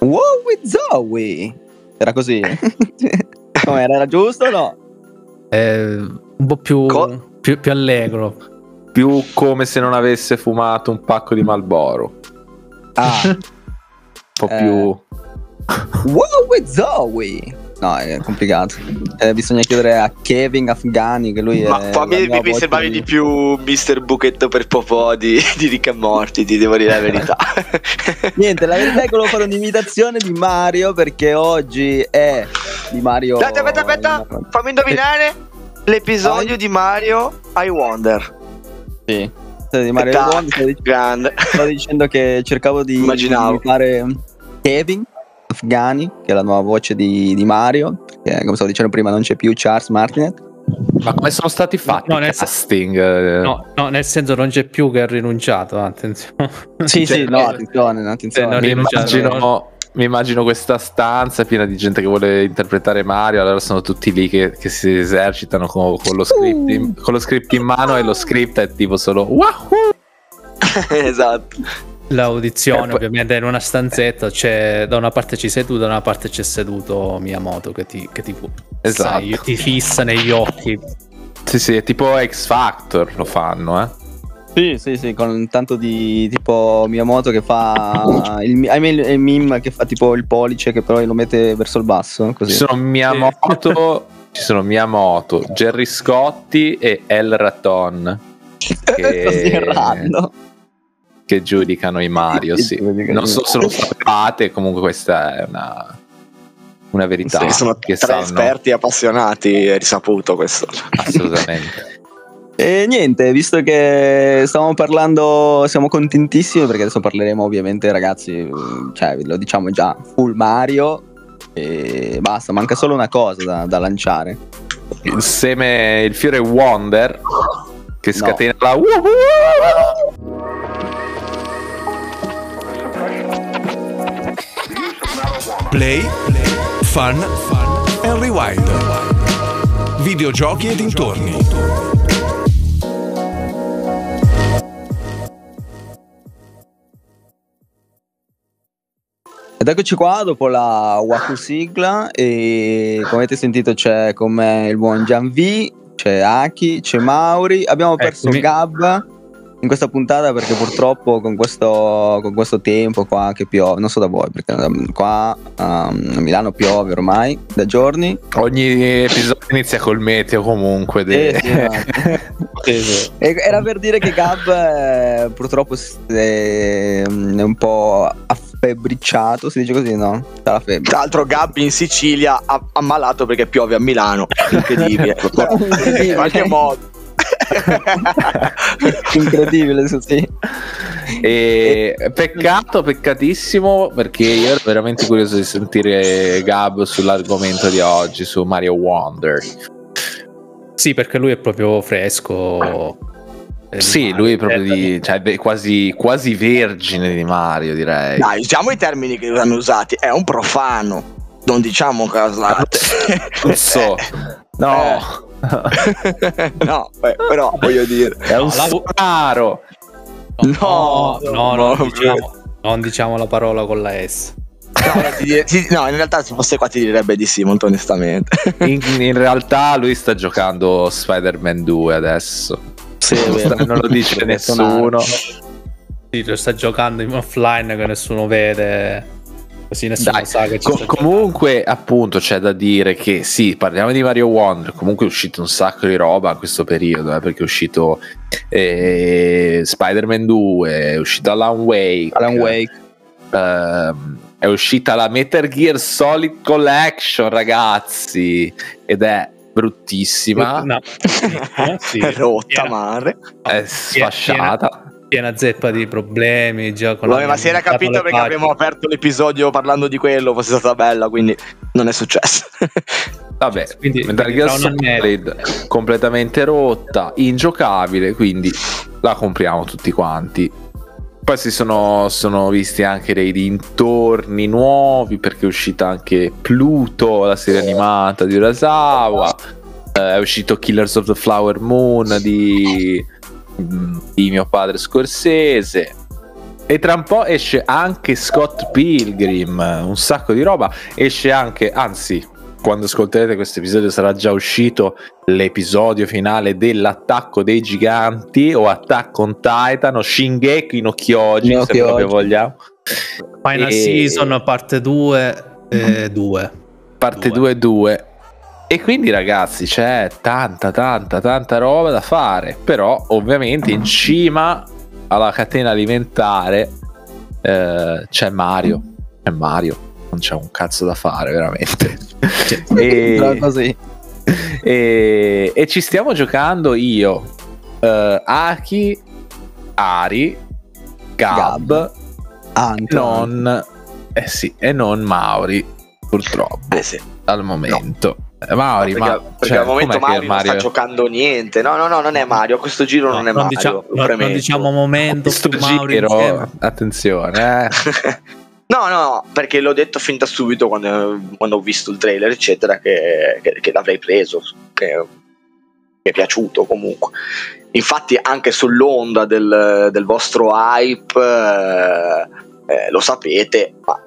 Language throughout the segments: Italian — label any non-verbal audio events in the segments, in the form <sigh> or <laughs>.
Wow with Zoe. Era così? <laughs> Com'era? Era giusto o no? È un po' più, Co- più, più allegro. Più come se non avesse fumato un pacco di Malboro. Ah, Un po' Eh. più... wow with Zoe. No, è complicato. Eh, bisogna chiedere a Kevin Afghani che lui Ma è la mi, mi sembravi di più Mr. Buchetto per Popò di, di Rick e Morty, ti devo dire la verità. <laughs> Niente, la verità è che volevo fare un'imitazione di Mario perché oggi è di Mario. Aspetta, aspetta, aspetta, fammi indovinare l'episodio Vai. di Mario I Wonder. Sì. Di Mario Dai, Bond, stavo, dic- grande. stavo dicendo che cercavo di Immaginavo. imitare Kevin Afghani, che è la nuova voce di, di Mario. Perché, come stavo dicendo prima, non c'è più Charles Martinet. Ma come sono stati fatti No, i nel casting? No, no, nel senso non c'è più che ha rinunciato, attenzione. Sì, Cioè, sì, no, attenzione, attenzione. non mi, immagino, mi immagino questa stanza piena di gente che vuole interpretare Mario, allora sono tutti lì che, che si esercitano con, con lo script in, con lo script in mano e lo script è tipo solo Wahoo! <laughs> esatto. L'audizione, Eh, poi- ovviamente, in una stanzetta c'è da una parte ci sei tu, da una parte c'è seduto Miyamoto che ti, che ti, Esatto. sai, ti fissa negli occhi. Sì, sì, è tipo X Factor lo fanno, eh. Sì, sì, sì, con tanto di tipo Miyamoto che fa il, I mean, il meme che fa tipo il pollice che però lo mette verso il basso, Ci così. sono Miyamoto, ci sono Miyamoto, Jerry Scotti e El Raton <laughs> così random. Che giudicano i Mario, sì. Non so se lo sapete, comunque questa è una, una verità. Sì, sono che tre sanno esperti appassionati, è risaputo questo. assolutamente. <laughs> E niente, visto che stavamo parlando, siamo contentissimi perché adesso parleremo ovviamente ragazzi, eh, cioè lo diciamo già, full Mario e basta, manca solo una cosa da, da lanciare. Il seme, il fiore Wonder che No. scatena la Play, fun, and rewind. Videogiochi e dintorni. Ed eccoci qua dopo la Waku sigla e come avete sentito c'è con me il buon Gian V, c'è Aki, c'è Mauri, abbiamo perso Eccomi. Gab in questa puntata perché purtroppo con questo, con questo tempo qua che piove, non so da voi perché um, qua um, a Milano piove ormai da giorni. Ogni episodio inizia col meteo comunque. de- Eh, sì, esatto. <laughs> E- Era per dire che Gab eh, purtroppo s- è, è un po' affebbricciato, si dice così, no? Febbre. Tra l'altro Gabby in Sicilia ha ammalato perché piove a Milano. Incredibile. <laughs> in qualche modo. <laughs> Incredibile, sì. E peccato, peccatissimo, perché io ero veramente curioso di sentire Gab sull'argomento di oggi, su Mario Wonder. Sì, perché lui è proprio fresco. Eh, Sì, lui è proprio Eh, di, cioè, beh, quasi, quasi vergine di Mario, direi. Dai, usiamo i termini che hanno usati. È un profano. Non diciamo caslate. Non so. <laughs> No, <laughs> no, beh, però voglio dire. è un sfaro. No, no, no, no, non, diciamo, non diciamo la parola con la S. No, no, in realtà se fosse qua ti direbbe di sì, molto onestamente. In, in realtà lui sta giocando Spider-Man 2 adesso. Sì. Non lo dice nessuno. Sì, lo sta giocando in offline che nessuno vede. Così nessuno Dai, sa che ci co- sta comunque appunto c'è da dire che sì, parliamo di Mario Wonder, comunque è uscito un sacco di roba in questo periodo, eh, perché è uscito eh, Spider-Man 2, è uscito Alan Wake, Alan Wake. ehm, è uscita la Metal Gear Solid Collection, ragazzi, ed è bruttissima, No, <laughs> no, sì. Rotta mare. è sfasciata. Piena zeppa di problemi. Già con Vabbè, la- ma si era capito perché abbiamo aperto l'episodio parlando di quello, fosse stata bella, quindi non è successo. <laughs> Vabbè, Quindi- Metal Gear. Solid completamente rotta, ingiocabile, quindi la compriamo tutti quanti. Poi si sono, sono visti anche dei dintorni nuovi perché è uscita anche Pluto, la serie animata di Urasawa. Eh, è uscito Killers of the Flower Moon di, di mio padre Scorsese. E tra un po' esce anche Scott Pilgrim, un sacco di roba. Esce anche, anzi, quando ascolterete questo episodio sarà già uscito l'episodio finale dell'attacco dei giganti o Attack on Titan o Shingeki no Kyoji, No se Kyoji. proprio vogliamo. Final E- Season, parte 2 e 2. Parte Due. 2-2. E quindi ragazzi c'è tanta tanta tanta roba da fare, però ovviamente in cima alla catena alimentare eh, c'è Mario, c'è Mario, non c'è un cazzo da fare veramente. Però <laughs> e, <laughs> così. e- e ci stiamo giocando io, eh, Aki, Ari, Gab, Gab. Anche. non, eh sì, e non Mauri, purtroppo Eh sì. al momento. Eh, Mauri, perché, ma perché cioè, al momento che Mario, non sta giocando niente. No, no, no, non è Mario. Questo giro non è non, Mario. diciamo, lo non- diciamo momento questo su Mauri giro, attenzione, eh. <laughs> No, no, perché l'ho detto fin da subito quando, quando ho visto il trailer, eccetera, che, che- che l'avrei preso, che mi è piaciuto comunque. Infatti, anche sull'onda del, del vostro hype, eh, eh, lo sapete, ma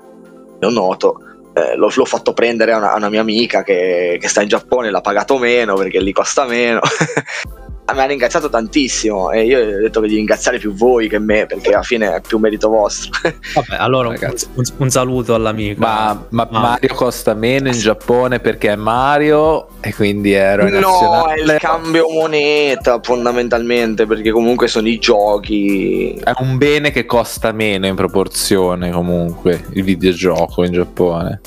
lo noto. Eh, l'ho, l'ho fatto prendere a una, a una mia amica che, che sta in Giappone, l'ha pagato meno perché lì costa meno. <laughs> mi ha ringraziato tantissimo e io ho detto che di ringraziare più voi che me perché alla fine è più merito vostro. <laughs> Vabbè, allora un, Ragazzi. un- un saluto all'amico. Ma, ma Ah. Mario costa meno in Giappone perché è Mario e quindi è eroe No, è il cambio moneta fondamentalmente perché comunque sono i giochi. È un bene che costa meno in proporzione comunque il videogioco in Giappone.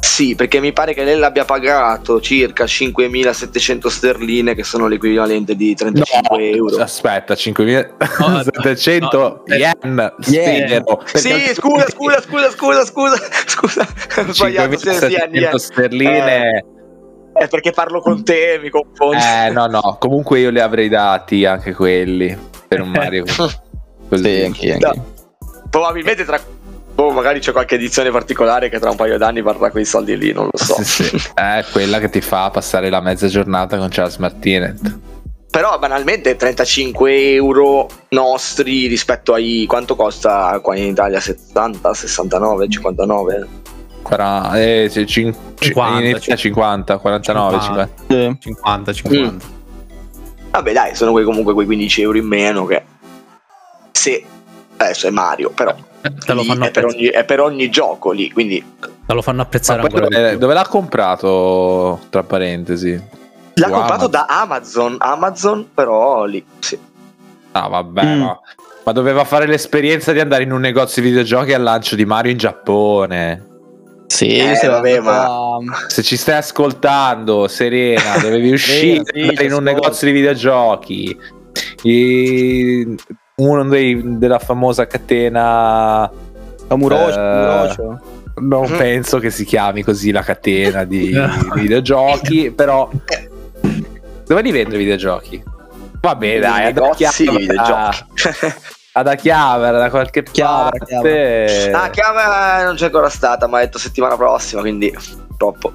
Sì, perché mi pare che lei l'abbia pagato circa 5.700 sterline che sono l'equivalente di 35 euro. Aspetta, 5.700 no, eh, yen. yen. Sì, scusa, scusa, scusa, scusa, scusa, scusa, ho sbagliato, sì, sì, yen, 5.700 yen. sterline. È perché parlo con te, mi confondo. Eh, no, no, comunque io li avrei dati anche quelli per un Mario <laughs> così. Sì, anch'io, anch'io. Probabilmente tra... boh, magari c'è qualche edizione particolare che tra un paio d'anni varrà quei soldi lì, non lo so. Sì, sì. È quella che ti fa passare la mezza giornata con Charles Martinet. Però banalmente 35 euro nostri rispetto ai quanto costa qua in Italia 70, 69, 59. 40, eh, sì, cin- 50, inizia a 50, 49, 50. 50. Sì. 50, 50. Vabbè, dai, sono quei, comunque quei 15 euro in meno che se adesso è Mario, però Eh, Te lo, fanno è, per ogni, è per ogni gioco lì, quindi te lo fanno apprezzare ancora dove, più. dove l'ha comprato, tra parentesi? l'ha Su comprato Amazon. da Amazon, Amazon però lì, sì. Ah, vabbè, Mm. ma, ma doveva fare l'esperienza di andare in un negozio di videogiochi al lancio di Mario in Giappone. Sì, Eh, se vabbè, ma... Se ci stai ascoltando, Serena, <laughs> dovevi uscire sì, ci in un ascolto. negozio di videogiochi. E uno dei- della famosa catena. Kamurocho, Eh, Kamurocho. Non Mhm. penso che si chiami così la catena di, di <laughs> videogiochi, però. Dove li vende i videogiochi? Vabbè, dai, ad videogiochi. ad Akihabara, da qualche Chiavara, parte. ah, chiama non c'è ancora stata, ma ha detto settimana prossima, quindi troppo.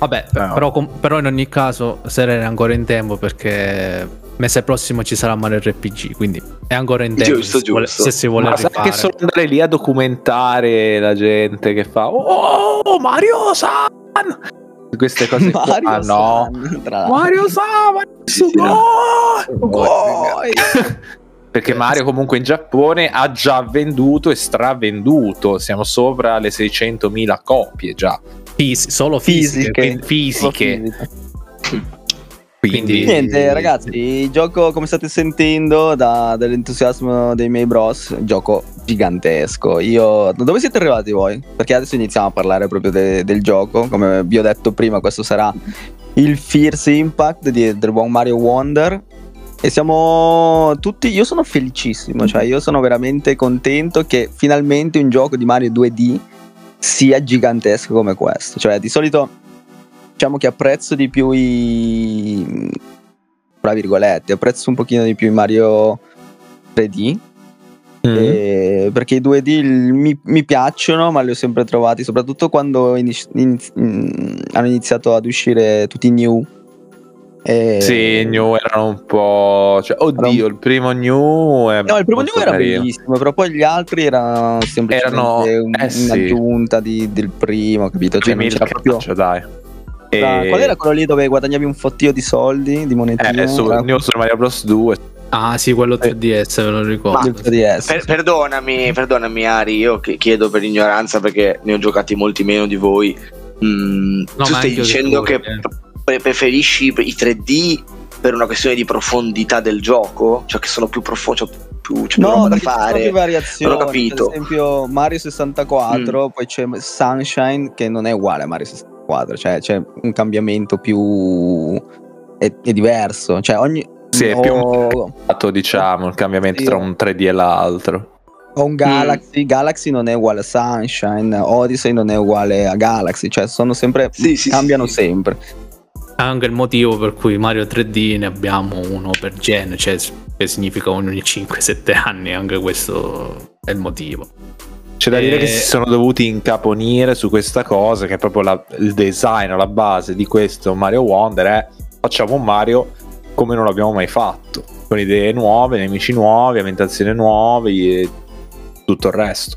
Vabbè, No. però, com- però in ogni caso Serena è ancora in tempo perché mese prossimo ci sarà Mario RPG, quindi è ancora in tempo Giusto, se, si vuole, giusto. se si vuole Ma sai rifare. che solo andare lì a documentare la gente che fa Oh Mario San Queste cose <laughs> qua Mario ah, no San, tra l'altro. Mario San Mario Sì, sì, Sugoi! Poi- <laughs> Perché Mario comunque in Giappone ha già venduto e stravenduto Siamo sopra le 600.000 copie già Fisi- solo fisiche, Fisiche. quindi- Fisiche Quindi- Niente, ragazzi, il gioco, come state sentendo da- dall'entusiasmo dei miei bros, gioco gigantesco. Io, dove siete arrivati voi? Perché adesso iniziamo a parlare proprio de- del gioco. Come vi ho detto prima, questo sarà il Fierce Impact di, del buon Mario Wonder. E siamo tutti. Io sono felicissimo, cioè, io sono veramente contento che finalmente un gioco di Mario 2D sia gigantesco come questo. Cioè, di solito diciamo che apprezzo di più i tra virgolette apprezzo un pochino di più i Mario 3D Mm. eh, perché i 2D il- mi, mi piacciono ma li ho sempre trovati soprattutto quando iniz- iniz- mm, hanno iniziato ad uscire tutti i new E... Sì, New erano un po'. Cioè, oddio, il primo New. È No, il primo New era carino. bellissimo, però poi gli altri erano semplicemente Erano- un- eh sì. un'aggiunta di- del primo, capito? Cioè, non c'era proprio... dai. Tra- E- Qual era quello lì dove guadagnavi un fottio di soldi, di monetine? Eh, su Era New Super Mario Bros 2. Ah, sì, quello 3DS, ve lo ricordo. del 3DS. Per- perdonami, perdonami Ari, io che chiedo per ignoranza perché ne ho giocati molti meno di voi. Mm, No, tu stai dicendo che eh. pre- preferisci i 3D per una questione di profondità del gioco? Cioè che sono più profondi, cioè più, c'è più roba da fare. più variazioni. Non ho capito. Ad esempio, Mario Mm. 64, poi c'è Sunshine che non è uguale a Mario 64, cioè c'è un cambiamento più. è, è diverso. Cioè, ogni. Sì, è più Fatto, diciamo, il cambiamento Sì. tra un 3D e l'altro. o un Galaxy. Galaxy non è uguale a Sunshine, Odyssey non è uguale a Galaxy, cioè sono sempre. Sì, sì, cambiano sì. sempre. Anche il motivo per cui Mario 3D ne abbiamo uno per gen, cioè che significa uno ogni 5-7 anni, anche questo è il motivo. C'è da dire Eh, che si sono dovuti incaponire su questa cosa, che è proprio la- il design la base di questo Mario Wonder è facciamo un Mario come non l'abbiamo mai fatto, con idee nuove, nemici nuovi, ambientazioni nuove e tutto il resto.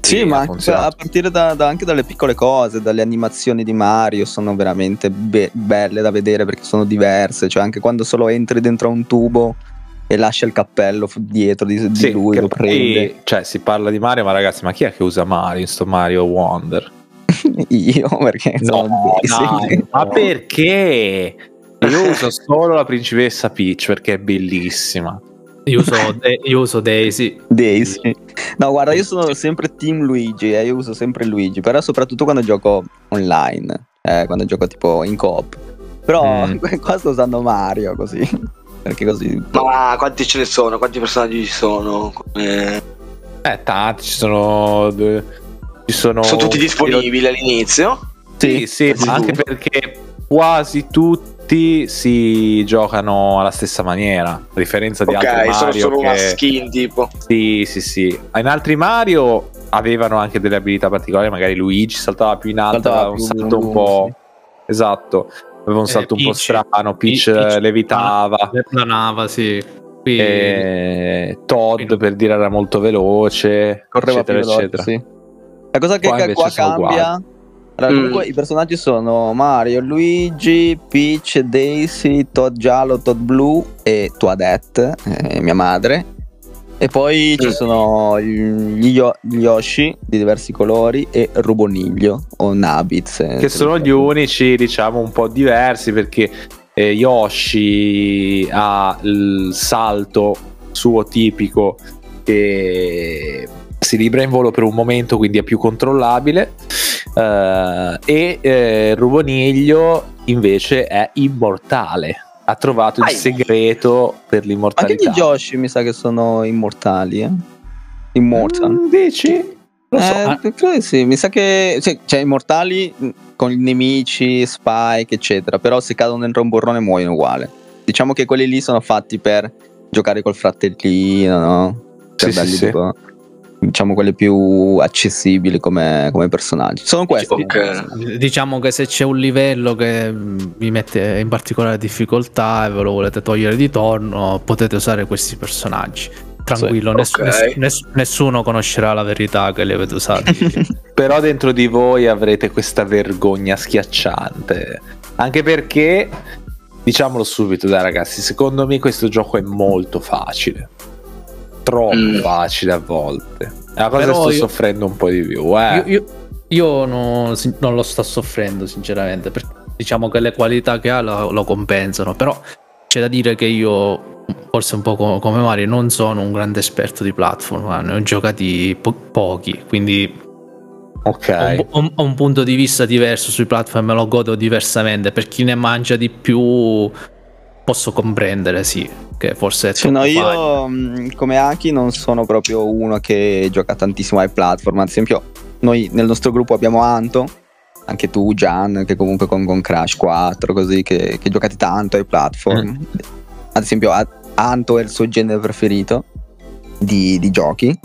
Sì, E ma a partire da, da- anche dalle piccole cose, dalle animazioni di Mario sono veramente be- belle da vedere perché sono diverse, cioè anche quando solo entri dentro a un tubo e lascia il cappello dietro di, di Sì, lui, che lo poi, prende. cioè, si parla di Mario, ma ragazzi, ma chi è che usa Mario in sto Mario Wonder? <laughs> Io perché sono basic. dai, ma perché? Io uso solo la principessa Peach perché è bellissima. Io uso, De- io uso Daisy. Daisy. No, guarda, io sono sempre team Luigi, eh, io uso sempre Luigi, però soprattutto quando gioco online, eh, quando gioco tipo in coop. Però Mm. <laughs> qua sto usando Mario così, perché così... Ma quanti ce ne sono? Quanti personaggi ci sono? Eh, Eh, tanti, ci sono... Ci sono, sono tutti disponibili all'inizio? Sì, sì, Sì. ma anche perché quasi tutti si giocano alla stessa maniera, a differenza di altri Ok, sono Mario solo una che... skin tipo. Sì, sì, sì. In altri Mario avevano anche delle abilità particolari, magari Luigi saltava più in alto, Saltava un salto un po'... Esatto, aveva un Eh, salto un po' strano, Peach, Peach- levitava. Le planava, sì. Qui E Todd Quindi- per dire era molto veloce, correva eccetera, più veloce, eccetera. sì. La cosa che Qua qua cambia. Allora, Mm. i personaggi sono Mario, Luigi, Peach, Daisy, Todd giallo, Todd blu e Toadette, eh, mia madre. E poi ci Mm. sono gli, Yo- gli Yoshi di diversi colori e Ruboniglio o Nabitz. eh, che sono gli unici, diciamo, un po' diversi perché eh, Yoshi ha il salto suo tipico che si libera in volo per un momento, quindi è più controllabile. eh, e eh, Ruboniglio invece è immortale. Ha trovato il Ai. segreto per Anche l'immortalità. gli Yoshi mi sa che sono immortali. Eh? Immortal. Mm, dici? Lo so. Eh, credo di sì, mi sa che sì, cioè immortali mh, con i nemici, Spike, eccetera, però se cadono dentro un burrone muoiono uguale. Diciamo che quelli lì sono fatti per giocare col fratellino, no? Per Sì, sì, sì. tipo, diciamo quelli più accessibili come, come personaggi. Sono questi. Ok. Diciamo che se c'è un livello che vi mette in particolare difficoltà e ve lo volete togliere di torno, potete usare questi personaggi. Tranquillo, Sì, ness- ness- nessuno conoscerà la verità che li avete usati. <laughs> Però dentro di voi avrete questa vergogna schiacciante. Anche perché, diciamolo subito, dai ragazzi, secondo me questo gioco è molto facile. Troppo Mm. facile a volte. È una cosa Però che sto io- soffrendo un po' di più. Eh. io io- io non, non lo sto soffrendo, sinceramente. perché diciamo che le qualità che ha lo, lo compensano. Però c'è da dire che io, forse un po' co- come Mario, non sono un grande esperto di platform. ma Ne ho giocati po- pochi, quindi ok. ho un, ho un- ho un punto di vista diverso sui platform, me lo godo diversamente. Per chi ne mangia di più, posso comprendere, sì, che forse è Sì, no, io mh, come Aki non sono proprio uno che gioca tantissimo ai platform. Ad esempio, noi nel nostro gruppo abbiamo Anto, anche tu, Gian, che comunque con, con Crash 4, così che, che giocate tanto ai platform. Ad esempio, A- Anto è il suo genere preferito di, di giochi.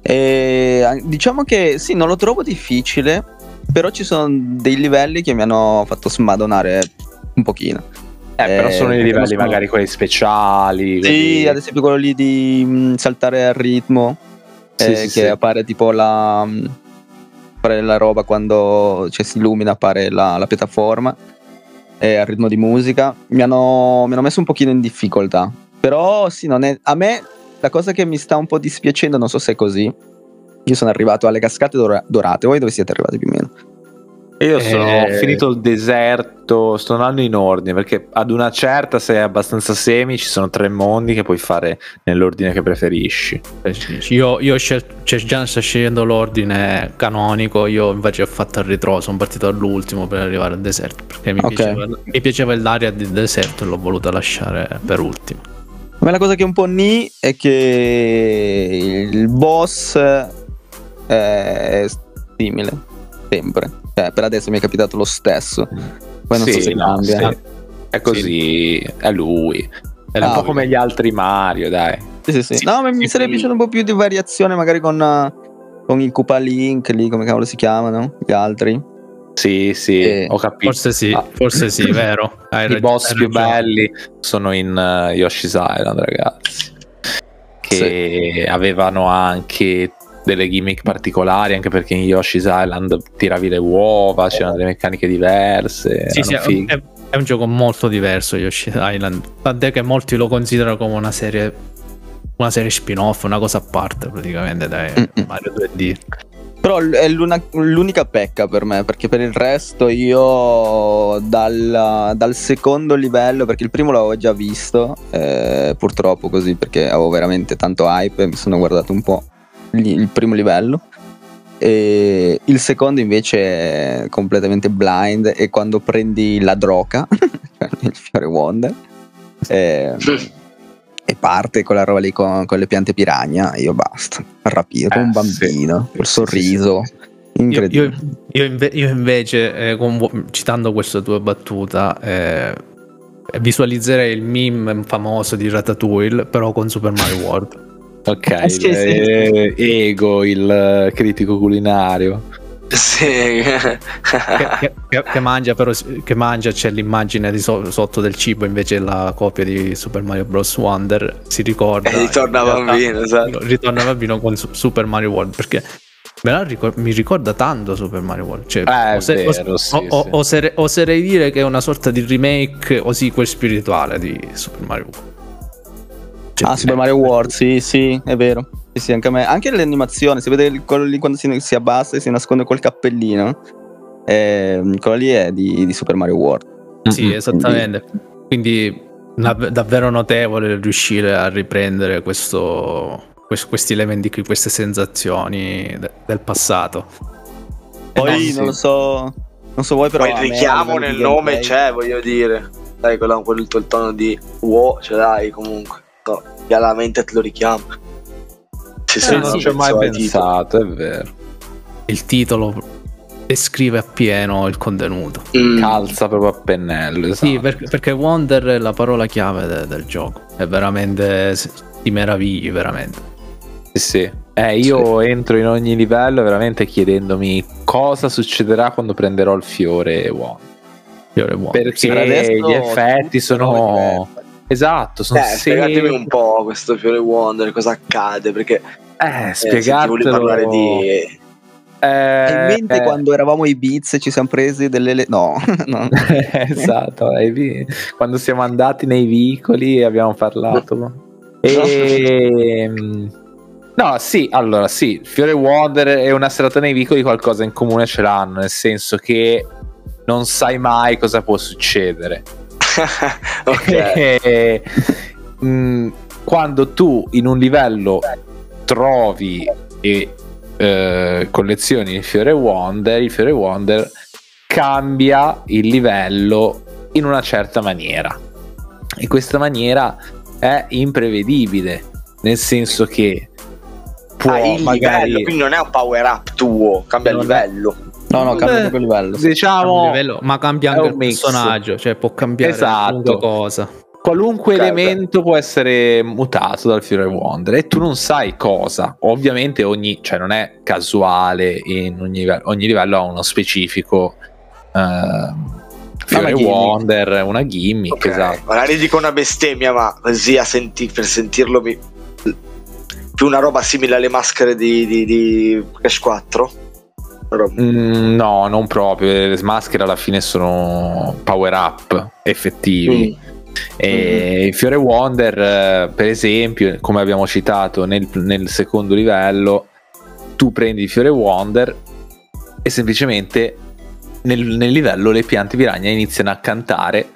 E diciamo che sì, non lo trovo difficile, però ci sono dei livelli che mi hanno fatto smadonare un pochino. Eh, però Eh, sono i perché livelli sono- magari quelli speciali. Sì, quelli- ad esempio quello lì di saltare al ritmo, Sì, eh, sì, che sì. appare tipo la, appare la roba quando cioè, si illumina, appare la, la piattaforma eh, al ritmo di musica. Mi hanno, mi hanno messo un pochino in difficoltà. Però sì, non è, a me la cosa che mi sta un po' dispiacendo, non so se è così, io sono arrivato alle cascate dora- dorate, voi dove siete arrivati più o meno? Io sono Eh, ho finito il deserto, sto andando in ordine perché ad una certa, se è abbastanza semi, ci sono tre mondi che puoi fare nell'ordine che preferisci. Eh, Io, io ho scelto, cioè Gian sta scegliendo l'ordine canonico, io invece ho fatto il ritroso, sono partito all'ultimo per arrivare al deserto, perché mi, Ok. piaceva, mi piaceva l'area del deserto e l'ho voluta lasciare per ultimo. A me la cosa che è un po' ni è che il boss è simile, sempre. Cioè, per adesso mi è capitato lo stesso. Poi non so Sì, se no, cambia. sì. È così, è lui. È Ah, un po' ok. come gli altri Mario, dai. Sì, sì, sì. Sì, no, ma mi sì, sarebbe sì. piaciuto un po' più di variazione, magari con, eh, con i Koopa Link lì, come cavolo si chiamano? Gli altri. Sì, sì, Eh, ho capito. Forse sì, Ah, forse sì, vero. <laughs> Hai I rag- boss più ragione. belli sono in eh, Yoshi's Island, ragazzi. Che avevano anche delle gimmick particolari, anche perché in Yoshi's Island tiravi le uova, c'erano delle meccaniche diverse. Sì, sì, è, è- un gioco molto diverso Yoshi Island, tant'è che molti lo considerano come una serie una serie spin-off, una cosa a parte praticamente dai Mm-mm. Mario 2D. Però è l'unica pecca per me, perché per il resto io dal, dal secondo livello, perché il primo l'avevo già visto, eh, purtroppo così, perché avevo veramente tanto hype e mi sono guardato un po' il primo livello. E il secondo invece è completamente blind e quando prendi la droga, <laughs> cioè il fiore Wonder, eh, e parte con la roba lì con, con le piante piragna, io basta, un Eh, sì. bambino, col Sì, sì, sorriso, sì, Io, incredibile. io- io inve- io invece, eh, con- citando questa tua battuta, eh, visualizzerei il meme famoso di Ratatouille, però con Super Mario World. Ok, Eh, sì, il- sì. eh, Ego, il eh, critico culinario. Sì. che, che- che- mangia, però che mangia c'è l'immagine di so- sotto del cibo invece la copia di Super Mario Bros. Wonder si ricorda. E <laughs> ritorna in realtà- bambino, esatto. Ritorna bambino con Su- Super Mario World perché me la ricor- mi ricorda tanto Super Mario World. Cioè, Eh, è ose- vero, os- sì, o- o- sì. osere- oserei dire che è una sorta di remake o sequel spirituale di Super Mario World. Cioè, Ah, Super Mario World, sì, sì, è vero. Sì, sì, anche a me. Anche l'animazione, si vede il- quello lì quando si, si abbassa e si nasconde col cappellino. Ehm, quello lì è di, di Super Mario World. Sì, Mm-mm. esattamente. Quindi nav- davvero notevole riuscire a riprendere questo, quest- questi elementi qui, queste sensazioni de- del passato. Poi Eh, sì. non lo so, non so voi però. Poi il richiamo nel nome gameplay- c'è, voglio dire. Dai, quello, quel quel tono di wow, ce l'hai comunque. No, chiaramente te lo richiamo. Ci Eh, sono non sì, ci ho mai pensato è vero. Il titolo descrive appieno il contenuto. Mm. Calza proprio a pennello. Esatto. Sì, perché, perché Wonder è la parola chiave de- del gioco. È veramente. ti meravigli, veramente. Sì, sì. Eh, io entro in ogni livello veramente chiedendomi cosa succederà quando prenderò il fiore Wonder. Fiore Wonder. Perché per gli effetti sono. Esatto, sono Eh, spiegatemi semi- un po' questo fiore Wonder, cosa accade, perché Eh, eh, spiegartelo. di parlare di... Eh, Hai in mente eh, quando eravamo i Beats e ci siamo presi delle. le- No, <laughs> no. <laughs> esatto, quando siamo andati nei vicoli e abbiamo parlato. E... No, sì, allora sì, Fiore Wonder e una serata nei vicoli qualcosa in comune ce l'hanno, nel senso che non sai mai cosa può succedere. <laughs> ok. <laughs> E, mm, quando tu in un livello trovi e eh, collezioni il fiore Wonder, il fiore Wonder cambia il livello in una certa maniera. E questa maniera è imprevedibile, nel senso che può Ah, il magari livello, quindi non è un power up tuo, cambia è- livello. No, no, cambia Eh, proprio livello. diciamo livello, ma cambia anche il mix. personaggio, cioè può cambiare Esatto. qualunque cosa. qualunque Ok, elemento può essere mutato dal Fiore Wonder e tu non sai cosa. Ovviamente ogni, cioè non è casuale in ogni, livello- ogni livello ha uno specifico Fiore gimmick. Wonder è una gimmick, Ok, esatto. Magari dico una bestemmia, ma così a senti- per sentirlo mi- più una roba simile alle maschere di, di, di Crash 4. Mm, no, non proprio. Le maschere alla fine sono power up effettivi. Mm. E il Fiore Wonder, eh, per esempio, come abbiamo citato nel, nel secondo livello, tu prendi il Fiore Wonder e semplicemente nel, nel livello le piante piragna iniziano a cantare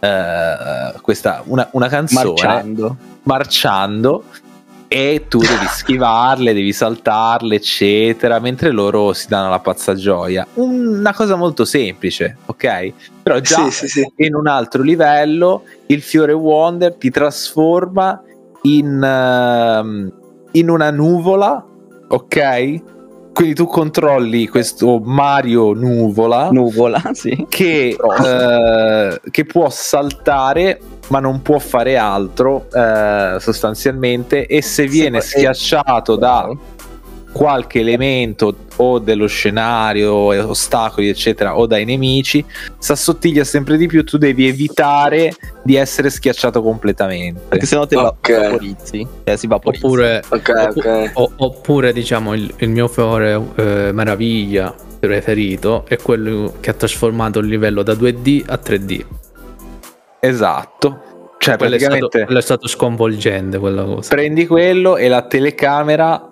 eh, questa, una, una canzone Marciando. marciando e tu devi <laughs> schivarle, devi saltarle, eccetera, mentre loro si danno la pazza gioia. Una cosa molto semplice, ok? Però già Sì, sì, sì. in un altro livello il fiore Wonder ti trasforma in, ehm, in una nuvola, ok? Quindi tu controlli questo Mario nuvola Nuvola, <laughs> sì. che, eh, che può saltare ma non può fare altro eh, sostanzialmente e se viene schiacciato da qualche elemento o dello scenario, e ostacoli eccetera o dai nemici s'assottiglia sempre di più tu devi evitare di essere schiacciato completamente Perché sennò te Ok. vaporizzi. Eh, si vaporizza. Oppure, Ok, oppu- ok. o- oppure diciamo il, il mio fiore eh, meraviglia preferito è quello che ha trasformato il livello da 2D a 3D. esatto cioè quello, è stato, praticamente quello è stato sconvolgente quella cosa. prendi quello e la telecamera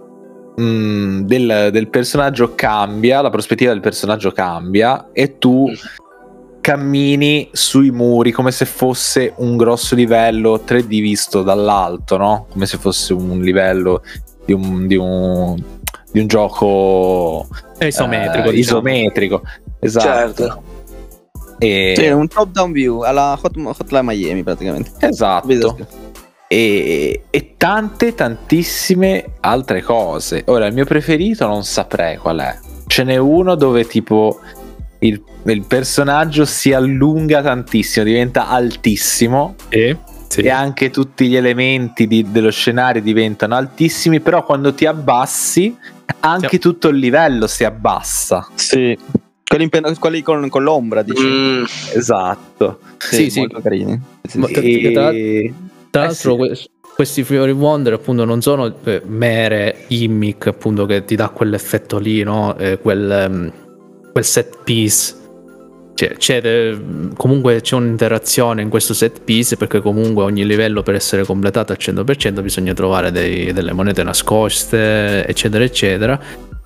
mh, del, del personaggio cambia, la prospettiva del personaggio cambia e tu cammini sui muri come se fosse un grosso livello 3D visto dall'alto, no? Come se fosse un livello di un, di un, di un gioco È isometrico, eh, diciamo. isometrico. Esatto. Certo. E- Sì, un top down view alla Hot, Hotline Miami praticamente. esatto. E, e tante tantissime altre cose. Ora, il mio preferito non saprei qual è. Ce n'è uno dove tipo il, il personaggio si allunga tantissimo, diventa altissimo Sì, sì. e anche tutti gli elementi di- dello scenario diventano altissimi, però quando ti abbassi anche Sì. tutto il livello si abbassa. Sì. Quelli, in quelli con, con l'ombra, dici. Mm, Esatto. Sì, sì. Molto carini. Sì, sì. E- Tra Eh l'altro, sì. que- questi Fiori Wonder appunto non sono eh, mere gimmick appunto che ti dà quell'effetto lì, no? Eh, quel, ehm, quel set piece. Cioè, c'è, eh, comunque c'è un'interazione in questo set piece perché comunque ogni livello per essere completato al 100% bisogna trovare dei- delle monete nascoste, eccetera, eccetera.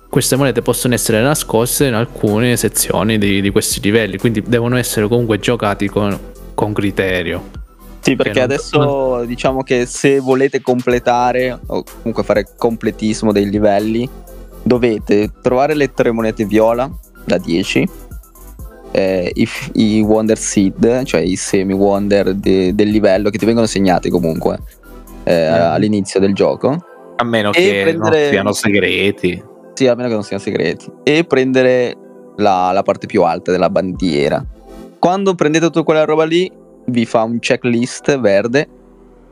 Queste monete possono essere nascoste in alcune sezioni di, di questi livelli, quindi devono essere comunque giocati con, con criterio. Sì, perché non- adesso diciamo che se volete completare o comunque fare completismo dei livelli, dovete trovare le tre monete viola da 10, eh, i, i Wonder Seed, cioè i semi Wonder de- del livello che ti vengono segnati comunque eh, Mm. all'inizio del gioco. a meno che prendere- non siano segreti. Sì, a meno che non siano segreti. E prendere la, la parte più alta della bandiera. Quando prendete tutta quella roba lì, vi fa un checklist verde.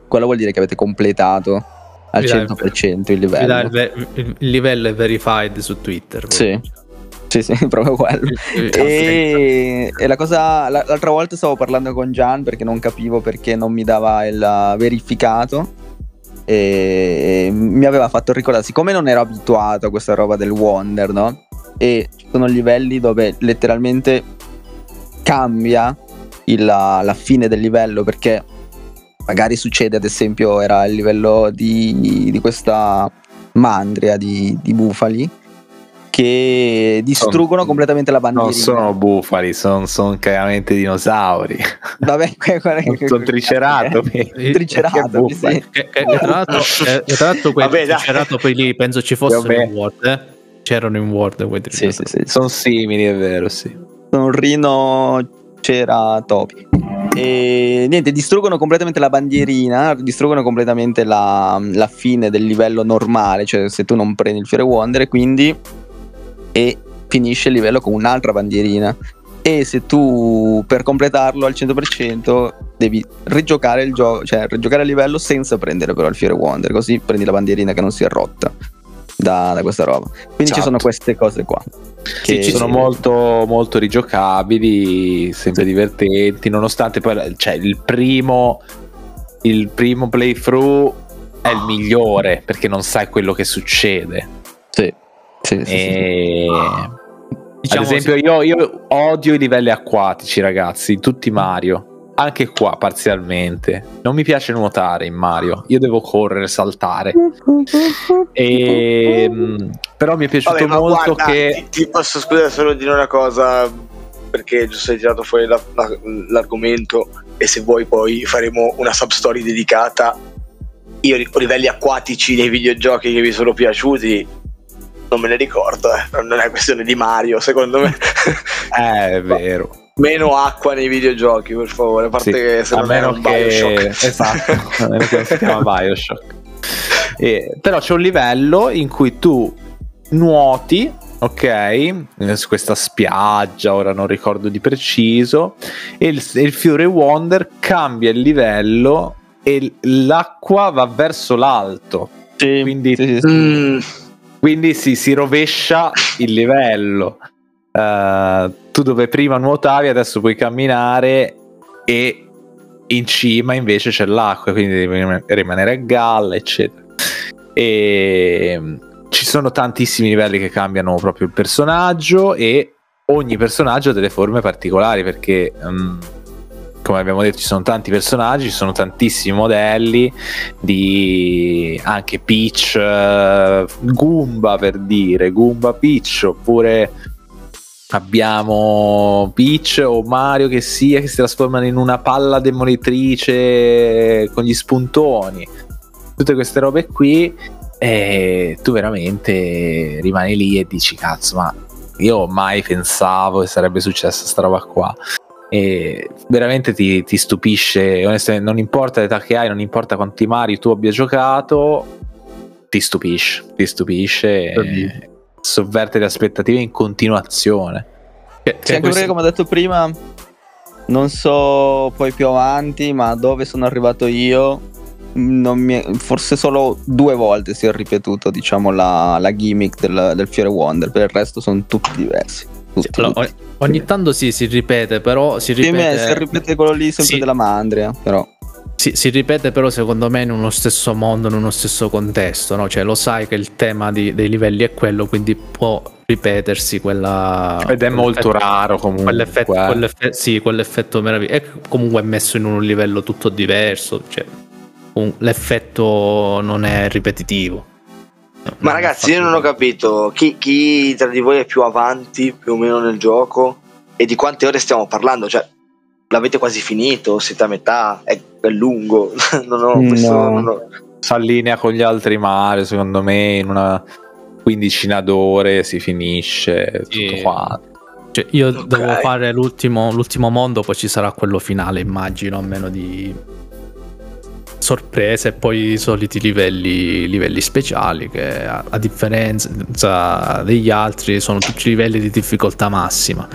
Quello vuol dire che avete completato al Vi dà il- 100% il livello. il, ve- il livello è verified su Twitter. Sì. Sì, sì, <laughs> proprio quello. E, e la cosa, la- l'altra volta stavo parlando con Gian perché non capivo perché non mi dava il verificato. E mi aveva fatto ricordare, siccome non ero abituato a questa roba del Wonder, no? E ci sono livelli dove letteralmente cambia il- la, la fine del livello perché magari succede, ad esempio, era il livello di, di questa mandria di, di bufali che distruggono completamente la bandierina. Non sono bufali, sono, chiaramente dinosauri. Vabbè, <laughs> sono triceratopi. <laughs> Eh, Triceratopi, Che sì. Che, che- che tra l'altro, eh, che tra l'altro quei Vabbè, triceratopi lì penso ci fossero Vabbè. in Word. eh. C'erano in Word quei Sì, sì, sì. Sono simili, è vero, sì. Sono un rino ceratopi. E niente, distruggono completamente la bandierina, distruggono completamente la, la fine del livello normale, cioè se tu non prendi il fiore Wonder, quindi e finisce il livello con un'altra bandierina. E se tu per completarlo al 100% devi rigiocare il gioco, cioè rigiocare il livello senza prendere però il fiore Wonder, così prendi la bandierina che non si è rotta da, da questa roba. Quindi ci Esatto. sono queste cose qua. Che Sì, sono molto, molto rigiocabili, sempre divertenti, nonostante poi cioè, il primo il primo playthrough è il migliore perché non sai quello che succede. Sì, sì, sì, sì. E... Diciamo Ad esempio, io, io odio i livelli acquatici, ragazzi, tutti Mario. Anche qua parzialmente. Non mi piace nuotare in Mario. Io devo correre, saltare. E, mm, però mi è piaciuto Vabbè, molto guarda, che. ti, ti posso scusare solo dire una cosa perché giusto hai tirato fuori la- la- l'argomento e se vuoi poi faremo una substory dedicata io ri- livelli acquatici dei videogiochi che mi sono piaciuti non me ne ricordo eh. non è questione di Mario secondo me Eh, è <laughs> vero. Meno acqua nei videogiochi per favore a parte Sì, che se a non un che Bioshock esatto, a meno che non si <laughs> chiama Bioshock. E- però c'è un livello in cui tu nuoti, ok, eh, su questa spiaggia, ora non ricordo di preciso, e il, il fiore Wonder cambia il livello e l'acqua va verso l'alto. Sì, quindi- sì, sì, Quindi si, si rovescia il livello. Eh, tu dove prima nuotavi, adesso puoi camminare e in cima invece c'è l'acqua, quindi devi rim- rimanere a galla, eccetera. E mm, ci sono tantissimi livelli che cambiano proprio il personaggio e ogni personaggio ha delle forme particolari perché mm, come abbiamo detto ci sono tanti personaggi, ci sono tantissimi modelli di anche Peach, eh, Goomba per dire, Goomba Peach oppure abbiamo Peach o Mario che sia che si trasformano in una palla demolitrice con gli spuntoni. Tutte queste robe qui e tu veramente rimani lì e dici cazzo ma io mai pensavo che sarebbe successa sta roba qua. E veramente ti, ti stupisce onestamente non importa l'età che hai non importa quanti Mario tu abbia giocato ti stupisce ti stupisce e sovverte le aspettative in continuazione Che- Sì, che anche questo- perché come ho detto prima, non so poi più avanti, ma dove sono arrivato io, non mi è- forse solo due volte si è ripetuto, diciamo, la, la gimmick del, del Fiore Wonder, per il resto sono tutti diversi. Tutti, Allora, tutti. ogni, ogni tanto sì, si ripete, però si Sì, me- ripete, si ripete quello lì sempre Sì. della Mandria, però. Si, si ripete però secondo me in uno stesso mondo, in uno stesso contesto, no? Cioè lo sai che il tema di- dei livelli è quello, quindi può ripetersi quella... ed è molto quell'effetto- raro comunque Quell'effetto, eh. quell'effe- sì, quell'effetto meraviglioso. E comunque è messo in un livello tutto diverso. Cioè, un- l'effetto non è ripetitivo. ma ragazzi io non ho capito chi, chi tra di voi è più avanti più o meno nel gioco e di quante ore stiamo parlando cioè l'avete quasi finito siete a metà è, è lungo <laughs> non ho questo No. non ho- si allinea con gli altri Mario secondo me in una quindicina d'ore si finisce Sì. tutto qua Cioè, io Ok. devo fare l'ultimo, l'ultimo mondo, poi ci sarà quello finale, immagino, a meno di sorprese e poi i soliti livelli, livelli speciali che a, a differenza degli altri sono tutti livelli di difficoltà massima.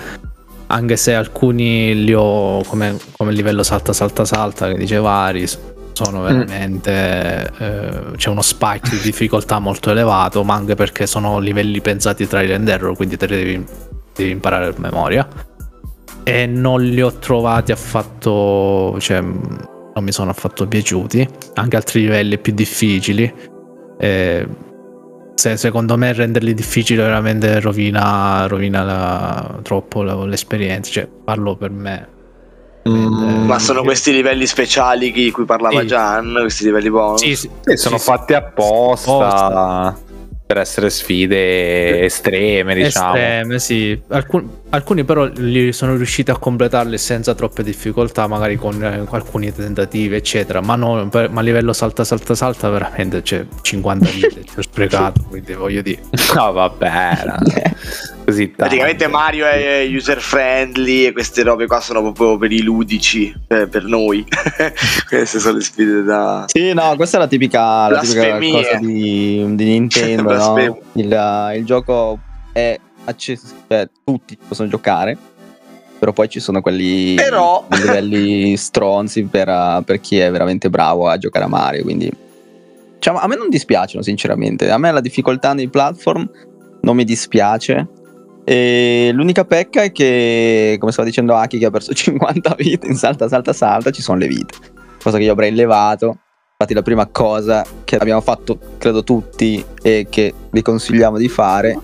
Anche se alcuni li ho come, come il livello salta salta salta che dice vari sono veramente eh, c'è uno spike di difficoltà molto elevato ma anche perché sono livelli pensati tra i and error quindi te li devi devi imparare a memoria. E non li ho trovati affatto, cioè non mi sono affatto piaciuti. Anche altri livelli più difficili. Eh, se- secondo me renderli difficili veramente rovina, rovina la- troppo la- l'esperienza. Cioè, parlo per me. Mm, ma sono questi livelli speciali di cui parlava Sì. Gian questi livelli bonus Sì, sì, sì, sono fatti apposta Apposta. Per essere sfide estreme diciamo Estreme, sì. Alcun- alcuni però li sono riusciti a completarli senza troppe difficoltà, magari con eh, alcuni tentativi, eccetera. Ma, non- per- ma a livello salta, salta, salta, veramente c'è 50 vite ci ho sprecato. Quindi voglio dire, no vabbè era <laughs> così tanto. praticamente Mario è user friendly e queste robe qua sono proprio per i ludici per, per noi <laughs> queste sono le sfide da Sì, no, questa è la tipica, la tipica cosa di, di Nintendo, <laughs> no? Il, il gioco è accessibile, cioè, tutti possono giocare, però poi ci sono quelli Però- livelli <laughs> stronzi per, uh, per chi è veramente bravo a giocare a Mario, quindi diciamo, a me non dispiacciono sinceramente, a me la difficoltà nei platform non mi dispiace, E l'unica pecca è che, come stava dicendo Aki, che ha perso <laughs> 50 vite in salta, salta, salta, ci sono le vite. Cosa che io avrei levato. Infatti, la prima cosa che abbiamo fatto, credo tutti, e che vi consigliamo di fare,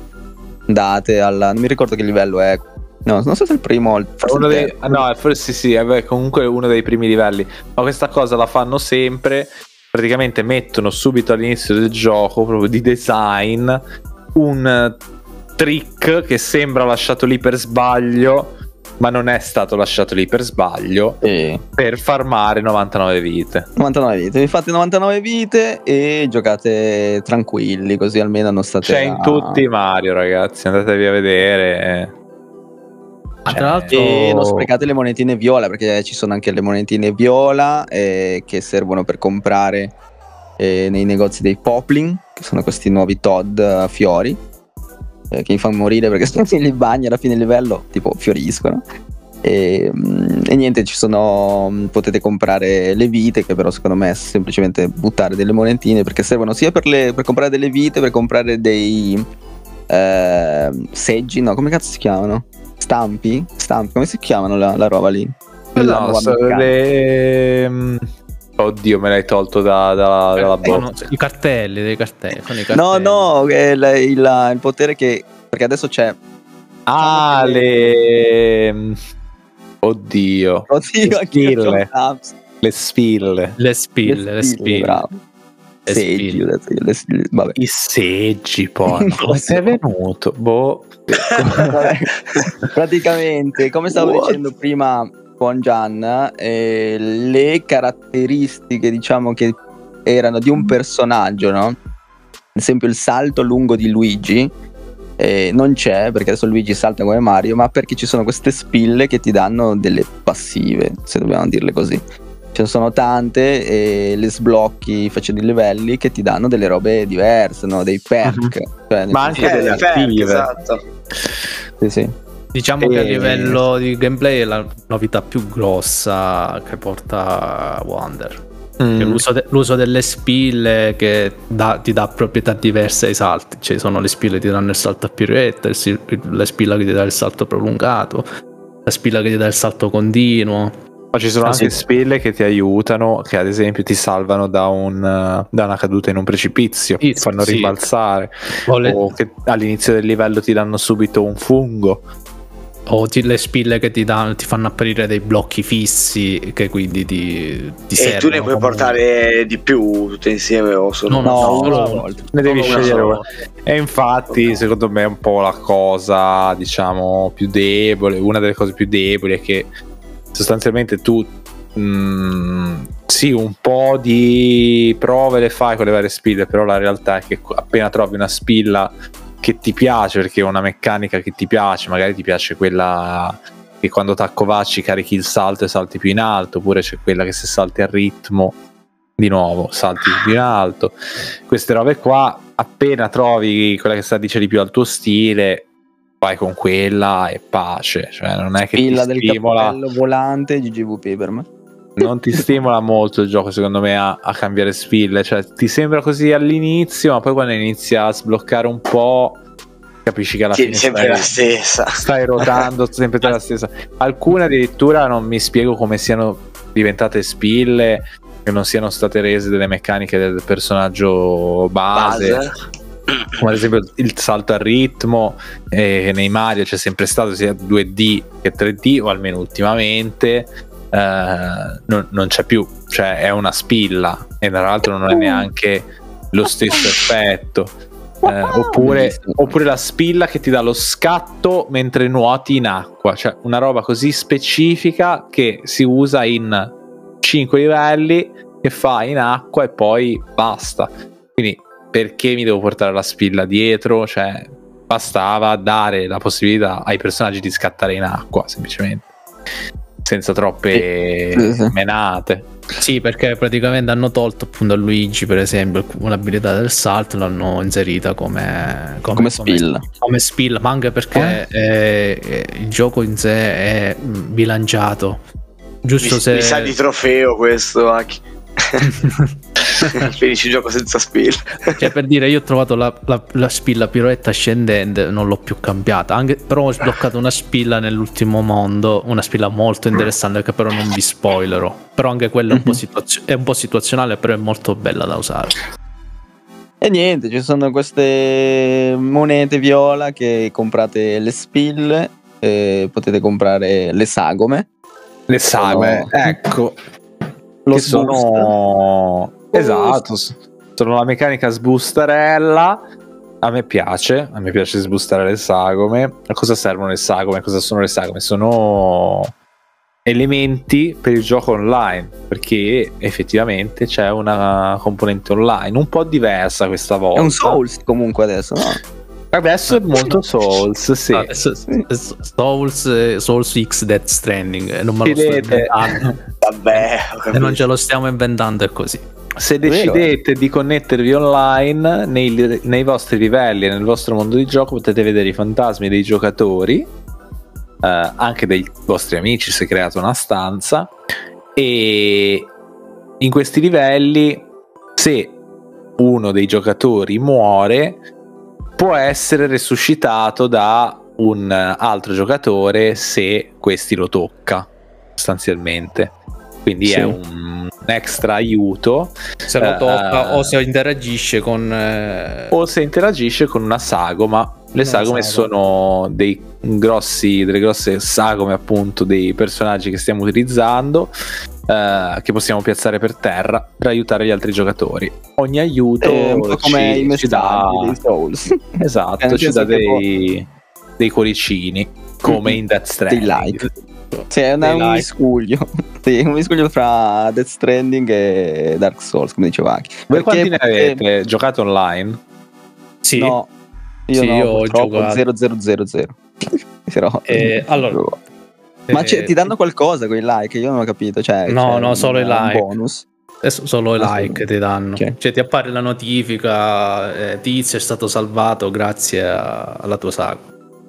andate alla. Non mi ricordo che livello è. No, non so se è il primo il Uno dei, no, forse sì, è comunque uno dei primi livelli. Ma questa cosa la fanno sempre. Praticamente mettono subito all'inizio del gioco, proprio di design, un trick che sembra lasciato lì per sbaglio, ma non è stato lasciato lì per sbaglio, Sì. per farmare 99 vite. 99 vite, vi fate 99 vite e giocate tranquilli, così almeno non state. C'è in a- tutti i Mario, ragazzi. Andatevi a vedere. Ah, Cioè, tra l'altro, E non sprecate le monetine viola perché ci sono anche le monetine viola eh, che servono per comprare eh, nei negozi dei Poplin, che sono questi nuovi Todd eh, fiori, eh, che mi fanno morire perché se li bagni alla fine livello tipo fioriscono. E, mm, e niente, ci sono. mm, Potete comprare le vite, che però secondo me è semplicemente buttare delle monetine perché servono sia per, le- per comprare delle vite, per comprare dei eh, seggi, no, come cazzo si chiamano? Stampi? Stampi, come si chiamano la, la roba lì? No, le- mm, Oddio, me l'hai tolto da- da- dalla sono bocca. i cartelli, dei cartelli. sono i No, cartelli. no, il, il- il potere che. Perché adesso c'è. Ah, le. Oddio, Oddio, io spille. le spille. Le spille, le spille. Bravo. Le Seggi, spille. le spille, Vabbè. I seggi, poi. Come <laughs> sei venuto? Boh. <laughs> Praticamente, come stavo What? dicendo prima con Gian, eh, le caratteristiche, diciamo, che erano di un personaggio, no? Ad esempio il salto lungo di Luigi. eh, non c'è perché adesso Luigi salta come Mario, ma perché ci sono queste spille che ti danno delle passive, se dobbiamo dirle così. Ce ne sono tante e le sblocchi facendo i livelli che ti danno delle robe diverse, no? dei perk. Cioè, nel Ma anche delle le perk, esatto. sì, sì. Diciamo che a E- livello di gameplay è la novità più grossa che porta Wonder. Mm. L'uso, de- l'uso delle spille che dà- ti dà proprietà diverse ai salti. Ci sono le spille che ti danno il salto a pirouette, il si- la spilla che ti dà il salto prolungato, la spilla che ti dà il salto continuo. Ma ci sono Ah, anche sì. spille che ti aiutano, che ad esempio ti salvano da, un, da una caduta in un precipizio, ti fanno sì. rimbalzare, O le, o che all'inizio del livello ti danno subito un fungo. O ti- le spille che ti, danno, ti fanno apparire dei blocchi fissi che quindi ti, ti E servono. tu ne puoi come- portare di più tutte insieme o solo No, No, no, una volta. Ne devi scegliere una. E infatti, secondo me, è un po' la cosa, diciamo, più debole. Una delle cose più deboli è che sostanzialmente tu. mm, sì, un po' di prove le fai con le varie spille, però la realtà è che appena trovi una spilla che ti piace, perché è una meccanica che ti piace, magari ti piace quella che quando t'accovacci carichi il salto e salti più in alto, oppure c'è quella che se salti al ritmo di nuovo salti più in alto. Queste robe qua, appena trovi quella che sta dice di più al tuo stile, vai con quella e pace, cioè non è che Pilla ti del stimola, cappello volante GGVP per me. Non ti stimola molto il gioco secondo me a, a cambiare spille, cioè ti sembra così all'inizio, ma poi quando inizia a sbloccare un po' capisci che alla Tieni fine sempre stai- la stessa. stai rotando <laughs> sempre la stessa. Alcune addirittura non mi spiego come siano diventate spille, che non siano state rese delle meccaniche del personaggio base, Base. come ad esempio il salto al ritmo, eh, nei Mario c'è sempre stato sia 2D che 3D, o almeno ultimamente. Eh, non, non c'è più, cioè è una spilla e tra l'altro non è neanche lo stesso effetto. Eh, oppure, oppure la spilla che ti dà lo scatto mentre nuoti in acqua, cioè una roba così specifica che si usa in 5 livelli che fa in acqua e poi basta. Quindi perché mi devo portare la spilla dietro? Cioè bastava dare la possibilità ai personaggi di scattare in acqua semplicemente senza troppe Sì, sì. menate. Sì, perché praticamente hanno tolto appunto a Luigi, per esempio, l'abilità del salto, l'hanno inserita come, Come spilla. Come, spilla, ma anche perché eh, eh, il gioco in sé è bilanciato. Giusto Mi, se... mi sa di trofeo questo. Aki. <laughs> <laughs> <laughs> Finisci il gioco senza spilla. Cioè, per dire, io ho trovato la, la, la spilla piroetta ascendente, non l'ho più cambiata. Anche, però ho sbloccato una spilla nell'ultimo mondo, una spilla molto interessante che però non vi spoilerò. Però anche quella è un po', situazio- è un po situazionale, però è molto bella da usare. E niente, ci sono queste monete viola che comprate le spille, eh, potete comprare le sagome. Le sagome, Sono- ecco, Lo che sono... Esatto, sono la meccanica sbustarella. A me piace, a me piace sbustare le sagome. A cosa servono le sagome? Cosa sono le sagome? Sono elementi per il gioco online, perché effettivamente c'è una componente online un po' diversa questa volta. È un Souls comunque adesso, no? Adesso è molto Souls, sì. Ah, Souls, eh, Souls X Death Stranding, eh, non me lo sto Vedete? inventando. Vabbè, E non capito. ce lo stiamo inventando, è così. Se Vero, decidete di connettervi online nei, nei vostri livelli e nel vostro mondo di gioco potete vedere i fantasmi dei giocatori, eh, anche dei vostri amici se create una stanza. E in questi livelli se uno dei giocatori muore può essere resuscitato da un altro giocatore se questi lo tocca sostanzialmente. Quindi Sì. è un extra aiuto Se lo Eh, tocca eh. o se interagisce con... eh, o se interagisce con una sagoma. Le sagome sagoma. sono dei grossi, delle grosse sagome, appunto, dei personaggi che stiamo utilizzando. eh, che possiamo piazzare per terra per aiutare gli altri giocatori. Ogni aiuto È un po' come ci, i ci dà, dei Souls. esatto, ci dà dei, dei cuoricini come in Death Stranding. Dei like. Sì, è una- un like. miscuglio. <laughs> Sì, un miscuglio fra Death Stranding e Dark Souls, come diceva Aki. Voi quanti ne Perché- avete? Giocato online? Sì, No, io Sì, no, io ho giocato. 0000. <laughs> Però, Eh, allora, Ma c'è- eh, ti danno qualcosa quei like? Io non ho capito. Cioè, No, c'è no, solo i like. bonus. è solo i like ti danno. Ok. Cioè ti appare la notifica, eh, tizio è stato salvato grazie a- alla tua saga.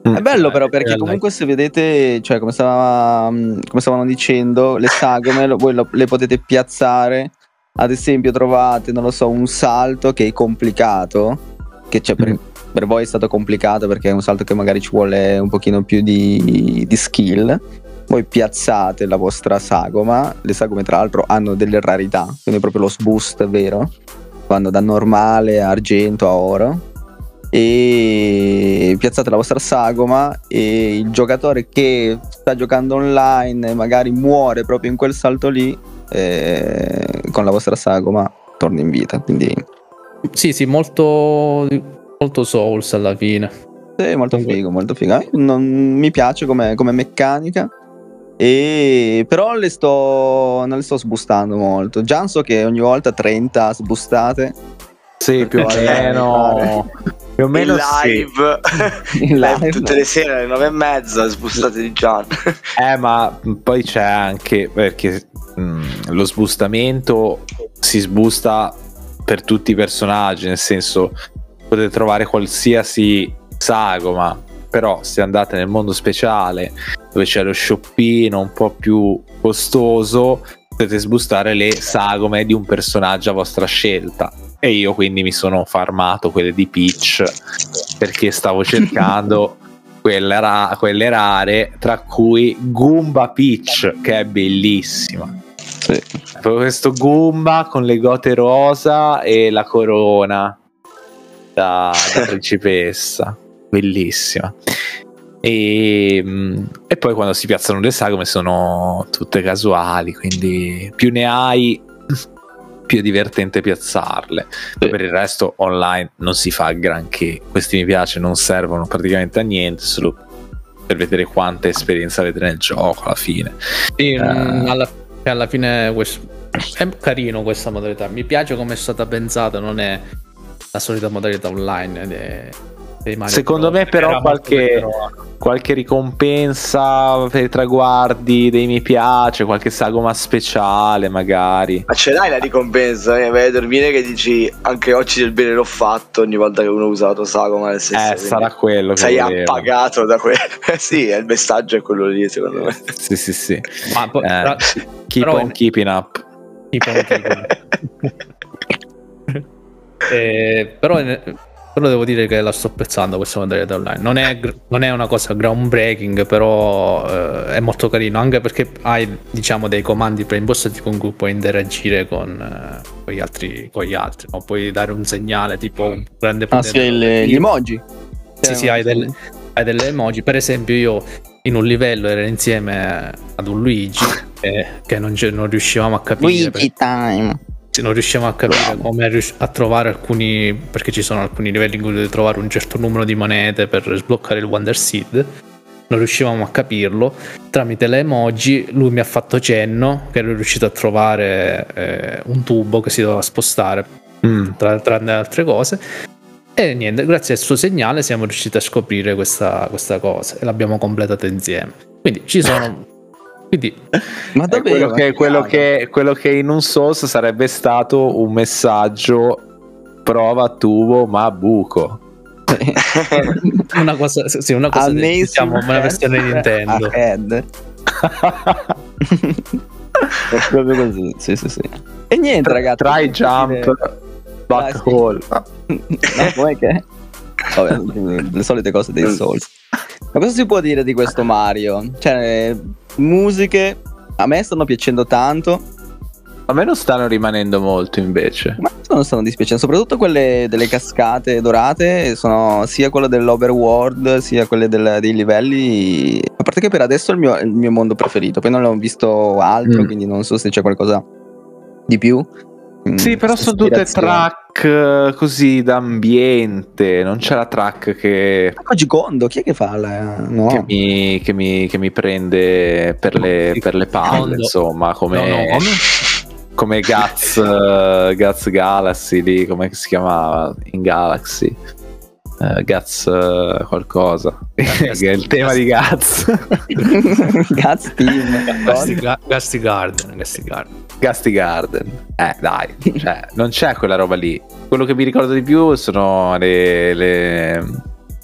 È bello Eh, però perché comunque se vedete, cioè come, stava- come stavano dicendo, le sagome lo- voi lo- le potete piazzare. Ad esempio trovate, non lo so, un salto che è complicato, che cioè, per, Mm. per voi è stato complicato perché è un salto che magari ci vuole un pochino più di, di skill. Voi piazzate la vostra sagoma, le sagome tra l'altro hanno delle rarità, quindi proprio lo sboost vero, vanno da normale a argento a oro e piazzate la vostra sagoma e il giocatore che sta giocando online magari muore proprio in quel salto lì eh, con la vostra sagoma torna in vita quindi Sì, sì, molto, molto Souls alla fine. è molto Comunque- figo molto figo Eh, non mi piace come, come meccanica e però le sto non le sto sbustando molto già so che ogni volta 30 sbustate Sì, più o <laughs> meno. Più o In meno sì. live, <laughs> in live tutte le sere alle nove e mezza, spostate di Gian. <laughs> Eh, ma poi c'è anche perché mh, lo sbustamento si sbusta per tutti i personaggi, nel senso potete trovare qualsiasi sagoma, però se andate nel mondo speciale dove c'è lo shoppino un po' più costoso, potete sbustare le sagome di un personaggio a vostra scelta. E io quindi mi sono farmato quelle di Peach perché stavo cercando <laughs> quelle, ra- quelle rare, tra cui Goomba Peach, che è bellissima. Sì. Proprio questo Goomba con le gote rosa e la corona da, da principessa, bellissima. E, mm, e poi quando si piazzano le sagome sono tutte casuali, quindi più ne hai, più è divertente piazzarle. Poi Per il resto online non si fa granché. Questi mi piace, non servono praticamente a niente, solo per vedere quanta esperienza avete nel gioco alla fine. Sì, Eh. mm, alla, alla fine questo- è carino questa modalità. Mi piace come è stata pensata, non è la solita modalità online. ed è- Secondo Bros, me però qualche- però- qualche ricompensa per i traguardi dei mi piace, qualche sagoma speciale magari. Ma ce l'hai la ricompensa? Eh? Vai a dormire che dici anche oggi del bene l'ho fatto ogni volta che uno ha usato sagoma nel senso. Eh, quindi sarà quello che Sei volevo. appagato da quello. <laughs> Sì, è il messaggio è quello lì, secondo me. Sì, sì, sì. Ma poi- Eh, tra- Keep però- on keeping up. tipo, tipo- <laughs> Eh, però, però devo dire che la sto apprezzando questa modalità online. Non è, non è una cosa groundbreaking, però eh, è molto carino, anche perché hai diciamo dei comandi preimpostati con cui puoi interagire con, eh, con gli altri, con gli altri no? puoi dare un segnale tipo un grande Ah, sì, il- gli emoji. Sì, sì, hai delle, hai delle emoji. Per esempio, io in un livello ero insieme ad un Luigi <laughs> eh, che non, non riuscivamo a capire. Luigi time. Sì, non riusciamo a capire come rius- a trovare alcuni perché ci sono alcuni livelli in cui devi trovare un certo numero di monete per sbloccare il Wonder Seed non riuscivamo a capirlo. Tramite le emoji lui mi ha fatto cenno che ero riuscito a trovare eh, un tubo che si doveva spostare Mm. tra, tra le altre cose. E niente grazie al suo segnale siamo riusciti a scoprire questa, questa cosa e l'abbiamo completata insieme. Quindi ci sono quindi <laughs> Ma davvero? quello, che, quello, che quello che in un Souls sarebbe stato un messaggio prova tubo ma buco. <laughs> una cosa, sì, una cosa Amazing diciamo una versione Nintendo. <laughs> Proprio così, sì, sì, sì. E niente, ragazzi. Try jump, dire- black Ah, hole. No, com'è che? Vabbè, le solite cose dei Souls. Ma cosa si può dire di questo Mario? Cioè, musiche a me stanno piacendo tanto, A me non stanno rimanendo molto invece. ma non stanno dispiacendo, soprattutto quelle delle cascate dorate, sono sia quelle dell'overworld, sia quelle del- dei livelli. A parte che per adesso è il mio, il mio mondo preferito, poi non l'ho visto altro, Mm. quindi non so se c'è qualcosa di più. Mm, Sì, però sono tutte track eh, così d'ambiente. Non c'è la track che, Ma Koji Kondo, chi è che fa la... No. che, mi, che, mi, che mi prende per le, per le palle, Kondo. insomma, come, No, no, come? Guts, eh, Guts Galaxy lì, come si chiamava in Galaxy. Eh, Guts eh, qualcosa che <laughs> è il tema di Guts <laughs> Guts Team. Gusty Garden, Gusty Garden. Gusty Garden. Eh dai cioè, non c'è quella roba lì. Quello che mi ricordo di più sono le, le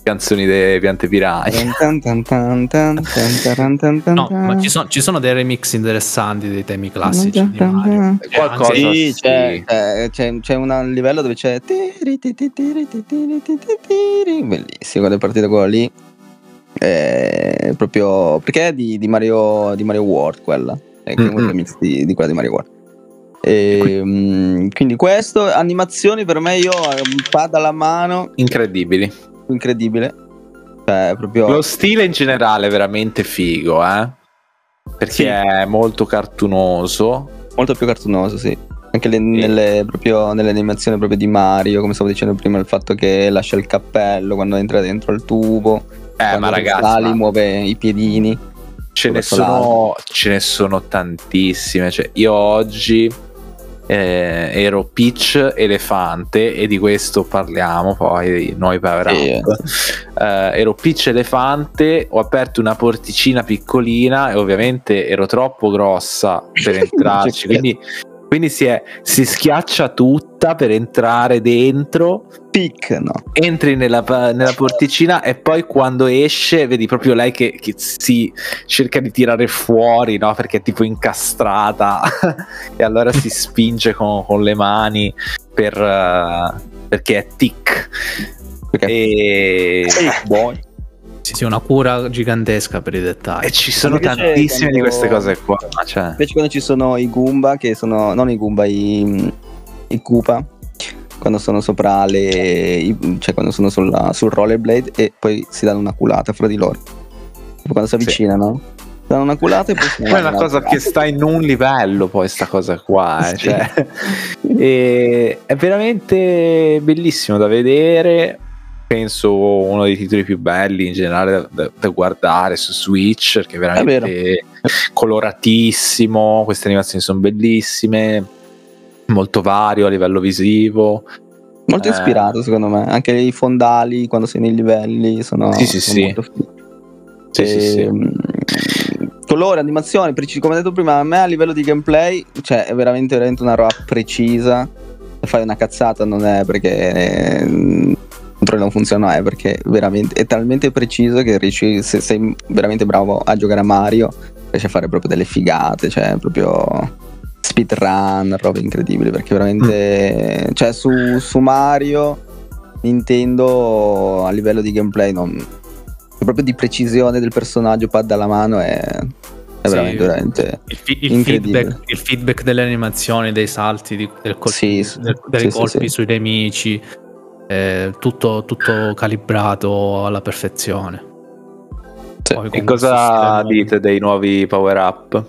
canzoni delle piante tan No, ma ci, sono- ci sono dei remix interessanti dei temi classici di Mario. Cioè, Qualcosa Sì, sì. c'è, c'è, c'è- un livello dove c'è bellissimo quando è partito quello lì. È proprio perché è di, di Mario di Mario World quella è un Mm-mm. remix di, di quella di Mario World. E, mm, quindi questo animazioni per me io eh, un pad alla mano. Incredibili. Incredibile. Cioè proprio lo stile in generale è veramente figo eh. Perché Sì. è molto cartunoso. Molto più cartunoso, sì. Anche le- nelle, proprio, nelle animazioni proprio di Mario, come stavo dicendo prima, il fatto che lascia il cappello quando entra dentro il tubo, eh ma ragazzi sali, ma muove i piedini. Ce ne sono ce ne sono tantissime cioè, io oggi eh, ero Peach Elefante e di questo parliamo poi noi power up Eh, ero Peach Elefante ho aperto una porticina piccolina e ovviamente ero troppo grossa per <laughs> entrarci quindi, quindi si, è- si schiaccia tutta per entrare dentro Pic, no. entri nella, nella porticina e poi quando esce vedi proprio lei che, che si cerca di tirare fuori no? perché è tipo incastrata <laughs> e allora si spinge con, con le mani per, eh, perché è tic Perché e, boy. Sì, sì, una cura gigantesca per i dettagli. e ci sono tantissime di queste cose qua cioè. Invece quando ci sono i Goomba, che sono, non i Goomba, i, i Koopa, quando sono sopra le, i- cioè quando sono sulla- sul rollerblade e poi si danno una culata fra di loro. Quando si Sì. avvicinano, si danno una culata e poi si poi è una cosa che sta in un livello poi sta cosa qua eh, Sì. cioè. <laughs> E è veramente bellissimo da vedere penso uno dei titoli più belli in generale da, da- da guardare su Switch perché è veramente coloratissimo queste animazioni sono bellissime molto vario a livello visivo Molto Eh. ispirato secondo me, anche i fondali quando sei nei livelli sono, Sì, sì, sono sì. molto sì, sì, sì. Ehm, Colore, animazione, come detto prima, a me a livello di gameplay, cioè è veramente, veramente una roba precisa. Fai una cazzata non è perché eh, il controllo non funziona, è perché veramente è talmente preciso che riesci, se sei veramente bravo a giocare a Mario, riesci a fare proprio delle figate, cioè proprio speedrun, robe incredibili, perché veramente... Cioè su, su Mario, Nintendo a livello di gameplay non... Proprio di precisione del personaggio, pad alla mano è, è Sì. veramente, veramente Il, fi- il incredibile. feedback, il feedback delle animazioni, dei salti, di- del colpi, Sì, del- dei Sì, colpi sui nemici, eh, tutto, tutto calibrato alla perfezione. Poi E cosa stile dite dei nuovi power up?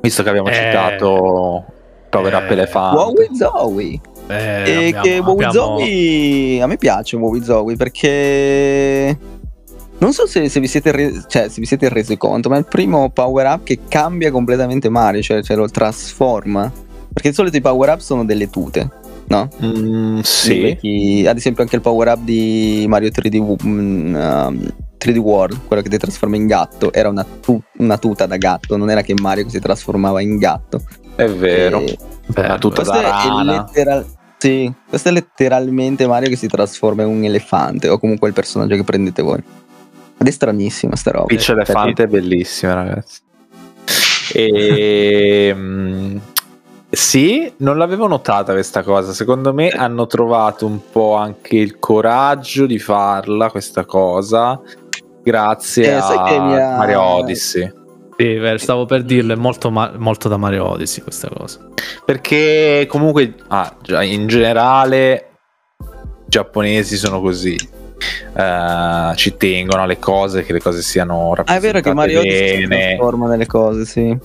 Visto che abbiamo Eh, citato power up eh, elefante. Wowie Zowie. Eh, E abbiamo- che Wowie abbiamo- Zowie a me piace Wowie Zowie perché non so se, se vi siete re- cioè, se vi siete resi conto, ma è il primo power up che cambia completamente Mario, cioè, cioè lo trasforma. Perché di solito i power up sono delle tute, no? Mm, sì. Vecchi- ad esempio anche il power up di Mario 3D, Wo- mm, um, 3D World, quello che ti trasforma in gatto, era una, tu- una tuta da gatto, non era che Mario che si trasformava in gatto. È vero. E- tuta questo da è, rana. letteral- sì, questo è letteralmente Mario che si trasforma in un elefante o comunque il personaggio che prendete voi. Ed è stranissima sta roba. Peach Elefante è bellissima, ragazzi. <laughs> E, mm, sì, non l'avevo notata questa cosa. Secondo me hanno trovato un po' anche il coraggio di farla questa cosa. Grazie Eh, a ha- Mario Odyssey. Sì, stavo per dirlo, è molto, molto da Mario Odyssey questa cosa. Perché comunque ah, in generale i giapponesi sono così. Eh, ci tengono alle cose, che le cose siano Ah, è vero che rappresentate Mario Odyssey si bene. trasforma nelle cose, sì.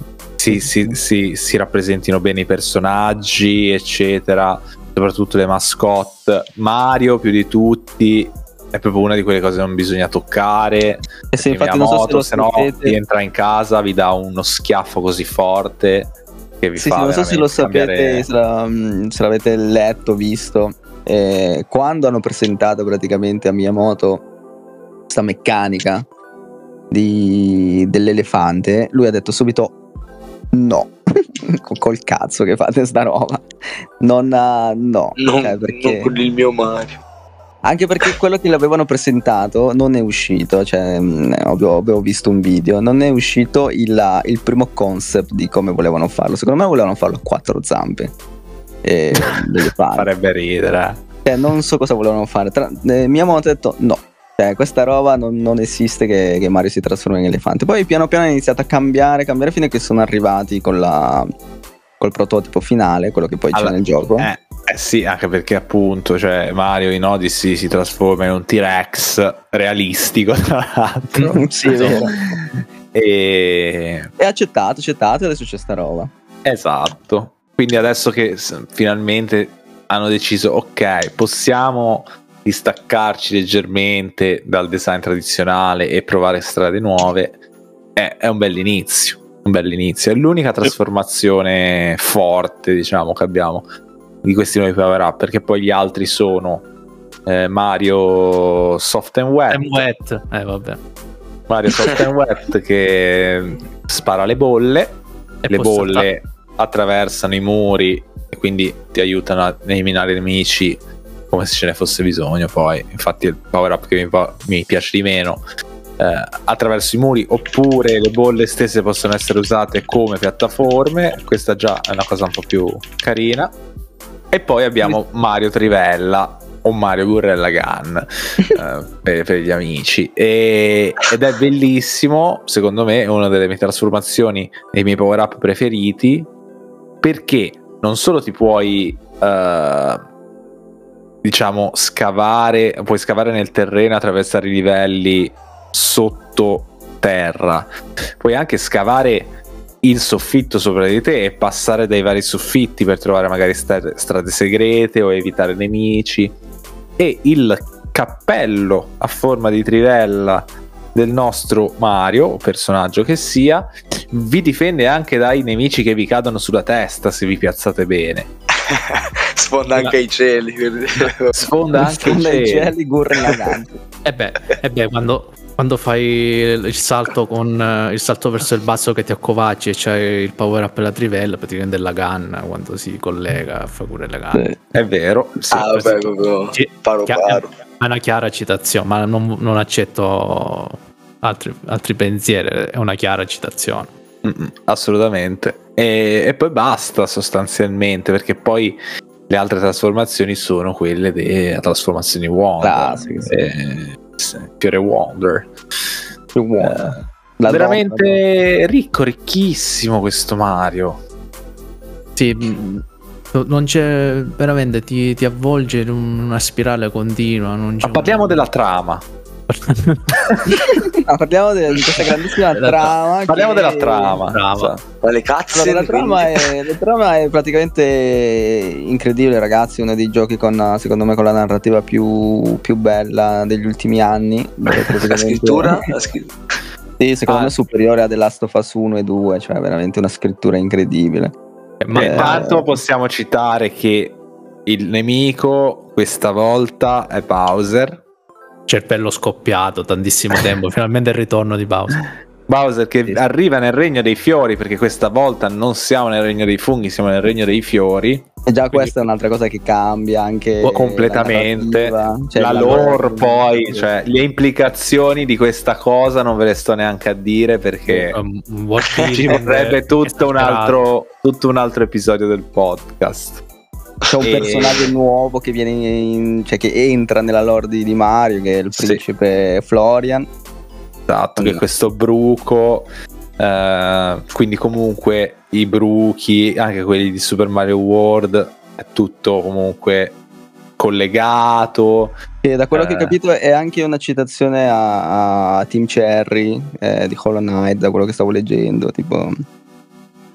Si, si- si- si rappresentino bene i personaggi, eccetera, soprattutto le mascotte. Mario, più di tutti, è proprio una di quelle cose che non bisogna toccare. E se perché infatti non so se se no vi entra in casa, vi dà uno schiaffo così forte che vi sì, fa sì, non so se lo sapete, cambiare- se, mm, se l'avete letto, visto. eh, quando hanno presentato praticamente a Miyamoto questa meccanica di- dell'elefante, lui ha detto subito no. <laughs> Col- cazzo che fate sta roba. Non ha, no. Non, Cioè, perché- non con il mio Mario. Anche perché quello che l'avevano presentato non è uscito, cioè avevo, avevo visto un video, non è uscito il, il primo concept di come volevano farlo. Secondo me volevano farlo a quattro zampe. E <laughs> farebbe ridere. Cioè, non so cosa volevano fare. Tra, eh, Miyamoto ha detto no. Cioè, questa roba non, non esiste che, che Mario si trasforma in elefante. Poi piano piano è iniziato a cambiare, cambiare fino a che sono arrivati con la, col prototipo finale, quello che poi Allora, c'è nel gioco. Eh, eh sì, anche perché appunto, cioè, Mario in Odyssey si trasforma in un T-Rex realistico, tra l'altro. <laughs> sì, è vero. E È accettato, accettato e adesso c'è sta roba. Esatto. Quindi adesso che finalmente hanno deciso, ok, possiamo distaccarci leggermente dal design tradizionale e provare strade nuove, è, è un bell'inizio. Un bell'inizio. È l'unica trasformazione forte, diciamo, che abbiamo di questi nuovi power up, perché poi gli altri sono eh, Mario Soft and Wet, È wet. Eh, vabbè. Mario Soft and <laughs> Wet che spara le bolle E le bolle attraversano i muri e quindi ti aiutano a eliminare i nemici come se ce ne fosse bisogno poi infatti il power up che mi, mi piace di meno eh, attraverso i muri oppure le bolle stesse possono essere usate come piattaforme questa già è una cosa un po' più carina. E poi abbiamo Mario Trivella o Mario Gurrella Gun <laughs> eh, per, per gli amici. E- ed è bellissimo secondo me è una delle mie trasformazioni dei miei power up preferiti perché non solo ti puoi eh, diciamo scavare puoi scavare nel terreno attraversare i livelli sotto terra puoi anche scavare il soffitto sopra di te e passare dai vari soffitti per trovare magari strade segrete o evitare nemici e il cappello a forma di trivella del nostro Mario, personaggio che sia, vi difende anche dai nemici che vi cadono sulla testa se vi piazzate bene. <laughs> Sfonda anche i cieli. <laughs> Sfonda anche i Sfonda i cieli. E beh, e beh, quando, quando fai il salto con eh, il salto verso il basso che ti accovacci e c'è il power up e la trivella, praticamente la canna quando si collega a fare pure la canna. Sì. È vero, sì. ah, vabbè, proprio Sì, paro paro. È una chiara citazione, ma non, non accetto altri, altri pensieri, è una chiara citazione. Mm, assolutamente. E, e poi basta sostanzialmente, perché poi le altre trasformazioni sono quelle delle trasformazioni Wonder. Classiche, sì. Eh, sì, Fiore Wonder. Più buono. Eh, veramente ricco, ricchissimo questo Mario. Sì, mh, non c'è veramente ti, ti avvolge in una spirale continua. Non c'è Ma parliamo un- della trama. <laughs> <laughs> donna. Ah, parliamo de- di questa grandissima Della trama. Parliamo che- della trama. Trama. Sa- Ma le cazzo Allora, la, trama è, la trama è praticamente incredibile, ragazzi. Uno dei giochi con, secondo me, con la narrativa più, più bella degli ultimi anni. la scrittura? <laughs> La scri- Sì, secondo Ah. me è superiore a The Last of Us 1 e 2, cioè veramente una scrittura incredibile. Ma Eh, Intanto possiamo citare che il nemico questa volta è Bowser. Cervello scoppiato tantissimo tempo. <laughs> Finalmente il ritorno di Bowser. Bowser che Sì. arriva nel regno dei fiori perché questa volta non siamo nel regno dei funghi, siamo nel regno dei fiori. E già questa è un'altra cosa che cambia anche completamente. la, cioè la la lore poi, sì. cioè le implicazioni di questa cosa non ve le sto neanche a dire perché Um, un world <laughs> ci vorrebbe tutto un, altro, tutto un altro episodio del podcast. C'è un E- personaggio nuovo che viene in- cioè che entra nella lore di, Mario che è il Sì. principe Florian Esatto, che Mm. questo bruco, eh, quindi comunque i bruchi, anche quelli di Super Mario World, è tutto comunque collegato. che da quello che ho Eh. capito è anche una citazione a, a Team Cherry eh, di Hollow Knight da quello che stavo leggendo tipo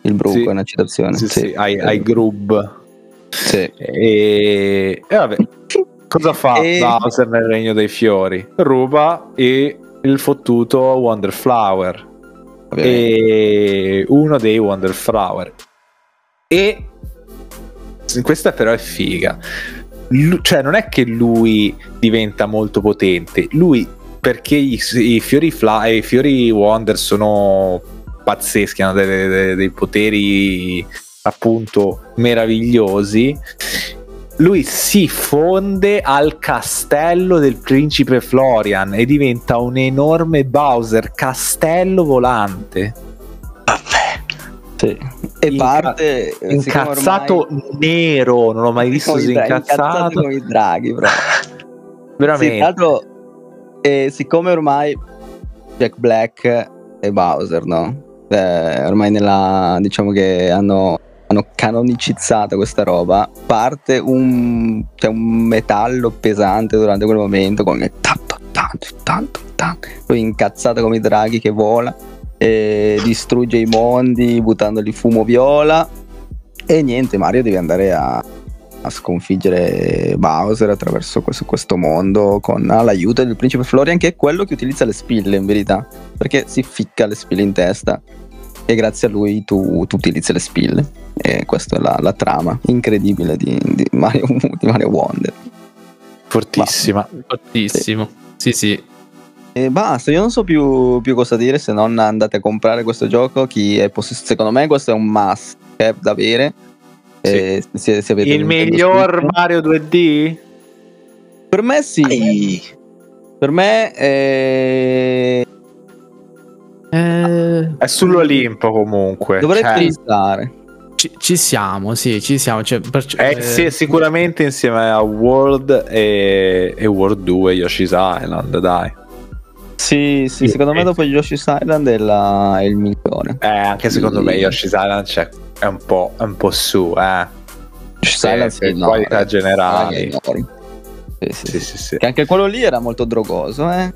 il bruco Sì. è una citazione Sì, sì, ai, ai Grub. Sì. E, e vabbè, cosa fa E- Bowser nel regno dei fiori? Ruba e il fottuto Wonderflower. ovviamente. e uno dei Wonderflower. E questa però è figa. Lu- cioè, non è che lui diventa molto potente, lui perché i, i fiori fla- i fiori Wonder sono pazzeschi, hanno dei, dei- dei poteri appunto meravigliosi. Lui si fonde al castello del principe Florian e diventa un enorme Bowser castello volante. Vabbè. Sì. e Inca- parte eh, incazzato ormai- nero, non l'ho mai visto così dra- incazzato. come i draghi. <laughs> Sì, Veramente. tra l'altro, eh, siccome ormai Jack Black e Bowser, no? Eh, ormai nella diciamo che hanno, hanno canonicizzato questa roba, parte un, cioè un metallo pesante durante quel momento come tanto, tanto, tanto, tanto. Poi incazzato come i draghi che vola, e distrugge i mondi buttandoli fumo viola. E niente, Mario deve andare a, a sconfiggere Bowser attraverso questo, questo mondo con l'aiuto del principe Florian che è quello che utilizza le spille in verità perché si ficca le spille in testa e grazie a lui tu, tu utilizzi le spille e questa è la, la trama incredibile di, di Mario, di Mario Wonder Fortissima. Fortissimo. Sì, sì. e basta io non so più, più cosa dire se non andate a comprare questo gioco chi è possess- secondo me questo è un must have da avere E se- se avete Il miglior Switch. Mario 2D? per me sì Ai. per me è... Eh, È sull'Olimpo comunque. Dovresti Cioè, stare. ci, ci siamo, sì, ci siamo. Cioè, perciò- è eh, sì, sicuramente insieme a World e, e World 2 Yoshi's Island, dai. Sì, sì, secondo me dopo Yoshi's Island è, la- è il migliore. Eh, anche secondo me Yoshi's Island c'è- è, un po', è un po' su, eh. Yoshi's Per- Island sì, per no, qualità ignori. Sì, sì, Sì, sì. sì, sì. Che anche quello lì era molto drogoso, eh?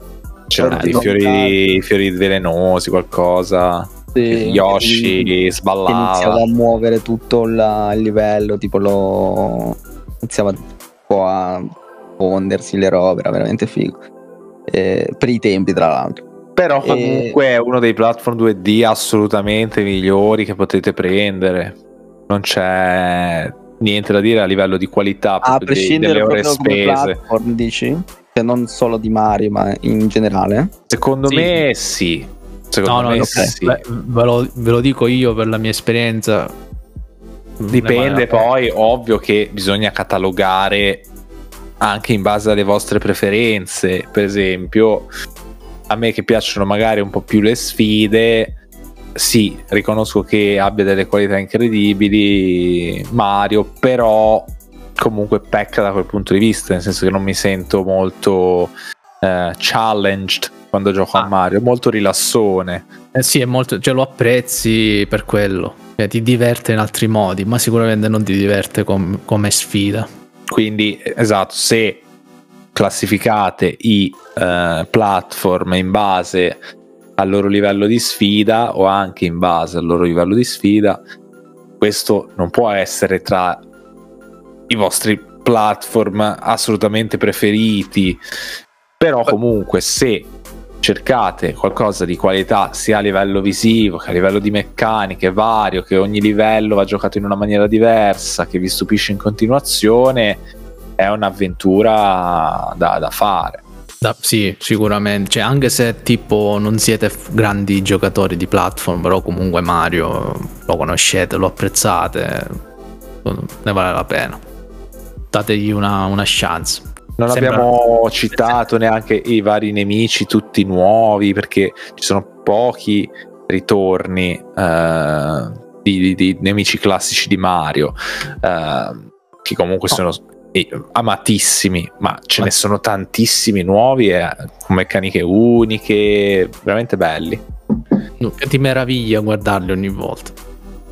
C'erano dei fiori, fiori velenosi, qualcosa. Sì, Yoshi sballava. iniziava a muovere tutto la- il livello, tipo lo iniziava un po' a fondersi le robe, era veramente figo. Eh, per i tempi, tra l'altro. Però E- comunque è uno dei platform 2D assolutamente migliori che potete prendere. Non c'è niente da dire a livello di qualità A dei- prescindere delle ore spese. platform, dici? Cioè non solo di Mario, ma in generale? Secondo Sì. me sì. Secondo No, no, me no, sì. beh, ve, lo, ve lo dico io per la mia esperienza. Dipende poi, ovvio che bisogna catalogare anche in base alle vostre preferenze. Per esempio, a me che piacciono magari un po' più le sfide, sì, riconosco che abbia delle qualità incredibili Mario, però comunque pecca da quel punto di vista, nel senso che non mi sento molto eh, challenged quando gioco Ah. a Mario, molto rilassone. Eh sì, è molto, cioè lo apprezzi per quello. Cioè, ti diverte in altri modi, ma sicuramente non ti diverte com- come sfida. Quindi, esatto, se classificate i eh, platform in base al loro livello di sfida o anche in base al loro livello di sfida, questo non può essere tra i vostri platform assolutamente preferiti. Però comunque se cercate qualcosa di qualità sia a livello visivo che a livello di meccaniche vario, che ogni livello va giocato in una maniera diversa, che vi stupisce in continuazione, è un'avventura da, da fare. Da- sì, sicuramente. Cioè, anche se tipo non siete grandi giocatori di platform, però comunque Mario lo conoscete, lo apprezzate, ne vale la pena. Dategli una, una chance. Non Sembra- abbiamo citato neanche i vari nemici, tutti nuovi, perché ci sono pochi ritorni eh, di, di- di nemici classici di Mario, eh, che comunque sono eh, amatissimi, ma ce ne sono tantissimi nuovi e con meccaniche uniche, veramente belli. Ti meraviglia guardarli ogni volta.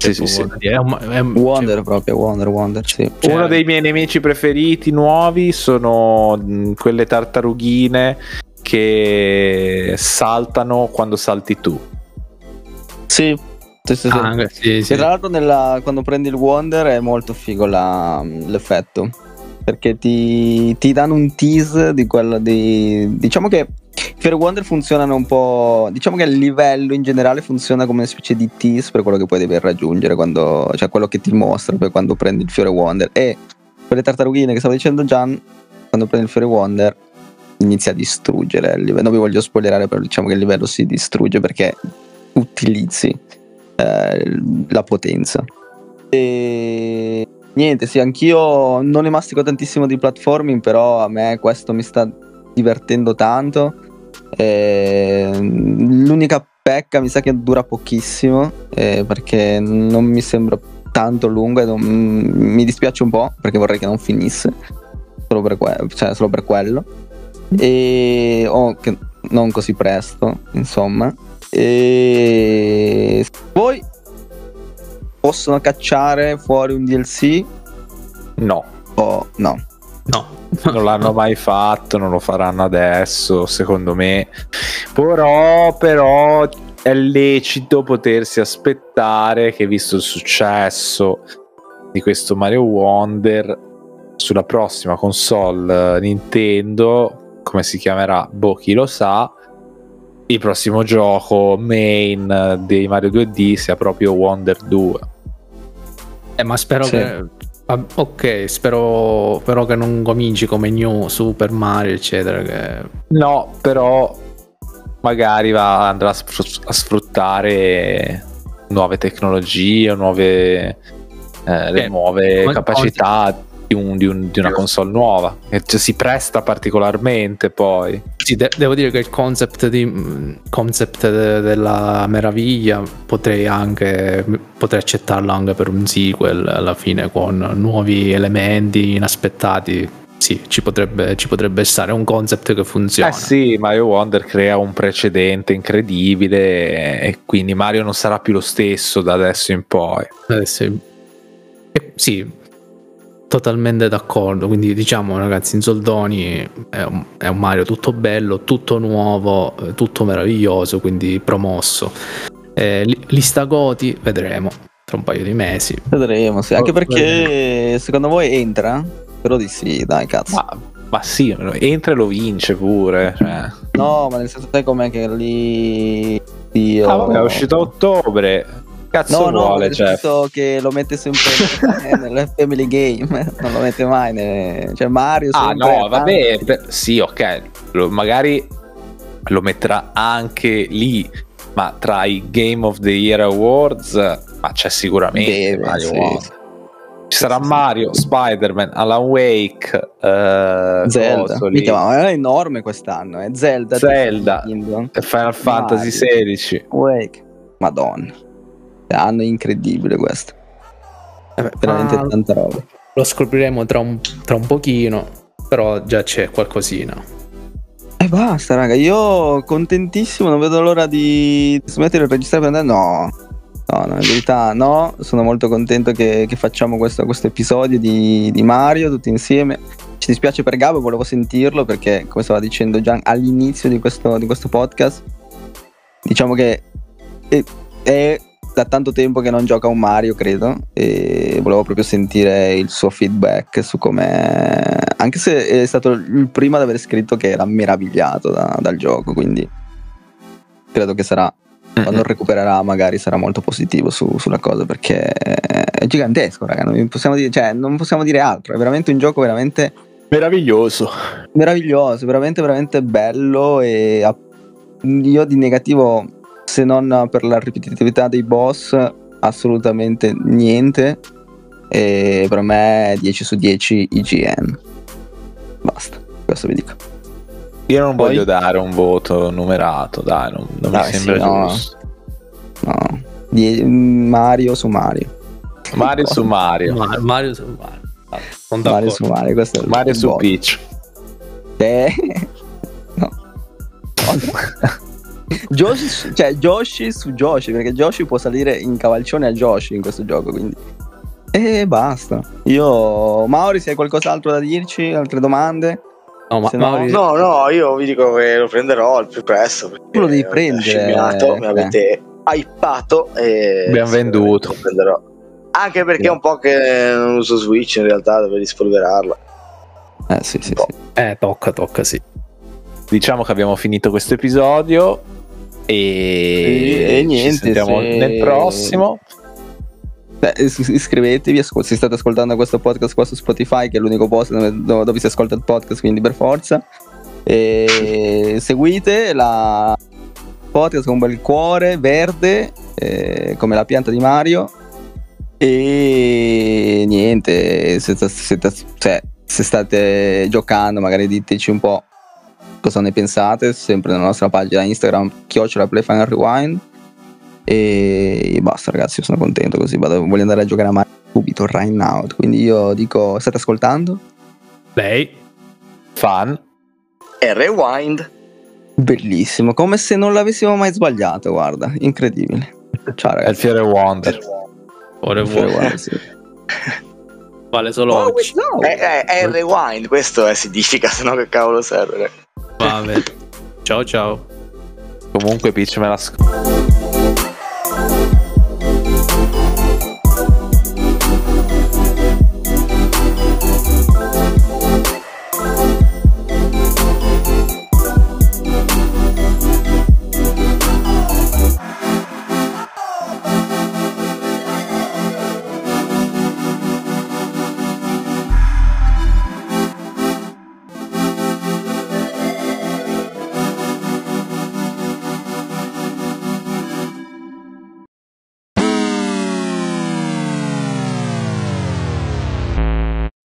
Sì, sì, sì. È un- è un- Wonder proprio, Wonder, Wonder, sì. Cioè- Uno dei miei nemici preferiti nuovi sono mh, quelle tartarughine che saltano quando salti tu. Sì, sì, sì, sì. Ah, sì, sì. Tra l'altro nella- quando prendi il Wonder è molto figo la- l'effetto. Perché ti, ti danno un tease di quello di... Diciamo che Fiore Wonder funzionano un po'... Diciamo che il livello in generale funziona come una specie di tease per quello che poi devi raggiungere quando... Cioè quello che ti mostra poi quando prendi il Fiore Wonder. E quelle tartarughine che stavo dicendo Gian, quando prendi il Fiore Wonder inizia a distruggere il livello. Non vi voglio spoilerare, però diciamo che il livello si distrugge perché utilizzi eh, la potenza. E niente, sì, anch'io non ne mastico tantissimo di platforming, però a me questo mi sta divertendo tanto. E l'unica pecca mi sa che dura pochissimo eh, perché non mi sembra tanto lungo e non- mi dispiace un po' perché vorrei che non finisse solo per, que- cioè, solo per quello e o che non così presto insomma e poi possono cacciare fuori un DLC No, o no No. non l'hanno <laughs> mai fatto, non lo faranno adesso, secondo me. Però, però è lecito potersi aspettare che, visto il successo di questo Mario Wonder, sulla prossima console eh, Nintendo, come si chiamerà, boh, chi lo sa, il prossimo gioco main eh, dei Mario 2D sia proprio Wonder 2. Eh, ma spero Sì. che. ah, Ok, spero però che non cominci come New Super Mario, eccetera. Che... No, però magari va, andrà a sfru- a sfruttare nuove tecnologie, nuove, eh, le Eh, nuove capacità di, un- di un- di una console nuova. Che ci si presta particolarmente poi. Sì, de- devo dire che il concept, di, mh, concept de- della meraviglia potrei anche potrei accettarlo anche per un sequel alla fine con nuovi elementi inaspettati. Sì, ci potrebbe, ci potrebbe stare un concept che funziona. Eh sì, Mario Wonder crea un precedente incredibile e quindi Mario non sarà più lo stesso da adesso in poi. Eh, sì. Eh, sì, totalmente d'accordo. Quindi diciamo ragazzi, in soldoni è un, è un Mario tutto bello, tutto nuovo, eh, tutto meraviglioso, quindi promosso. Eh, li- lista Goti, vedremo tra un paio di mesi. vedremo sì. anche Oh, perché secondo voi entra? però di sì dai cazzo Ma, ma sì, entra e lo vince pure. Cioè. no ma nel senso sai com'è che lì Dio Ah, vabbè, è uscito a ottobre. Cazzo No, no, vuole, nel Jeff? senso che lo mette sempre <laughs> nelle family game, non lo mette mai. ne- Cioè Mario Ah no, vabbè, per- sì, ok, lo- magari lo metterà anche lì, ma tra i Game of the Year Awards, ma c'è sicuramente Deve, Mario sì. Wonder. Ci sarà Mario, Spider-Man, Alan Wake, eh, Zelda. Minchia, ma è enorme questano, è Zelda. Zelda. Final Fantasy XVI. Wake. Madonna. Anno incredibile questo. Eh beh, Veramente ma tanta roba. lo scopriremo tra un, tra un pochino, però già c'è qualcosina. E basta, raga. Io contentissimo, non vedo l'ora di smettere di registrare per andare. No. No, no, in verità no. Sono molto contento che, che facciamo questo, questo episodio di, di Mario tutti insieme. Ci dispiace per Gabo, volevo sentirlo perché, come stava dicendo già all'inizio di questo, di questo podcast, diciamo che è, è da tanto tempo che non gioca un Mario, credo, e volevo proprio sentire il suo feedback su come... Anche se è stato il primo ad aver scritto che era meravigliato da- dal gioco, quindi credo che sarà, quando recupererà magari sarà molto positivo su- sulla cosa, perché è gigantesco, raga, non possiamo dire, cioè, non possiamo dire altro, è veramente un gioco veramente Meraviglioso. meraviglioso, veramente veramente bello e io di negativo se non per la ripetitività dei boss assolutamente niente e per me 10 su 10 IGN. Basta, questo vi dico. Io non Poi? voglio dare un voto numerato, dai, non, non mi Dai, sembra sì, no. giusto. No, Die- Mario su Mario. Mario su Mario. Ma- Mario su Mario. Mario d'accordo. su Mario, questo è il- Mario su voto. Peach. Eh, <laughs> no. <laughs> Joshi, su- cioè Joshi su Joshi, perché Joshi può salire in cavalcione a Joshi in questo gioco, quindi. E basta. Io, Mauri, se hai qualcos'altro da dirci, altre domande? No, ma no- Mauri- No, no, io vi dico che lo prenderò al più presto. Tu lo devi prendere, mi eh. avete hypato e Abbiamo sicuramente venduto. Lo prenderò. Anche perché è un po' che non uso Switch in realtà dove rispolverarla. Eh sì, sì, sì. Eh, tocca, tocca, sì. Diciamo che abbiamo finito questo episodio e, E- e niente, ci sentiamo se- nel prossimo. Beh, is- iscrivetevi, ascol- se state ascoltando questo podcast qua su Spotify, che è l'unico posto dove, dove- si ascolta il podcast, quindi per forza. E seguite la podcast con un bel cuore verde, eh, come la pianta di Mario. E niente, se, se sta- cioè, se state giocando, magari diteci un po' cosa ne pensate, sempre nella nostra pagina Instagram, chiocciola Play Final Rewind. E basta ragazzi, io sono contento così, vado, voglio andare a giocare a Mario subito, right now. Quindi io dico, state ascoltando? Lei? Fan. E rewind. Bellissimo, come se non l'avessimo mai sbagliato, guarda, incredibile. Ciao È il ragazzi. fiore Wonder. Ora sì. vale solo Oh, oggi. no. È, è- è rewind, questo eh, significa, <laughs> se no che cavolo serve. Bene. Ciao ciao. Comunque Peach me la sc-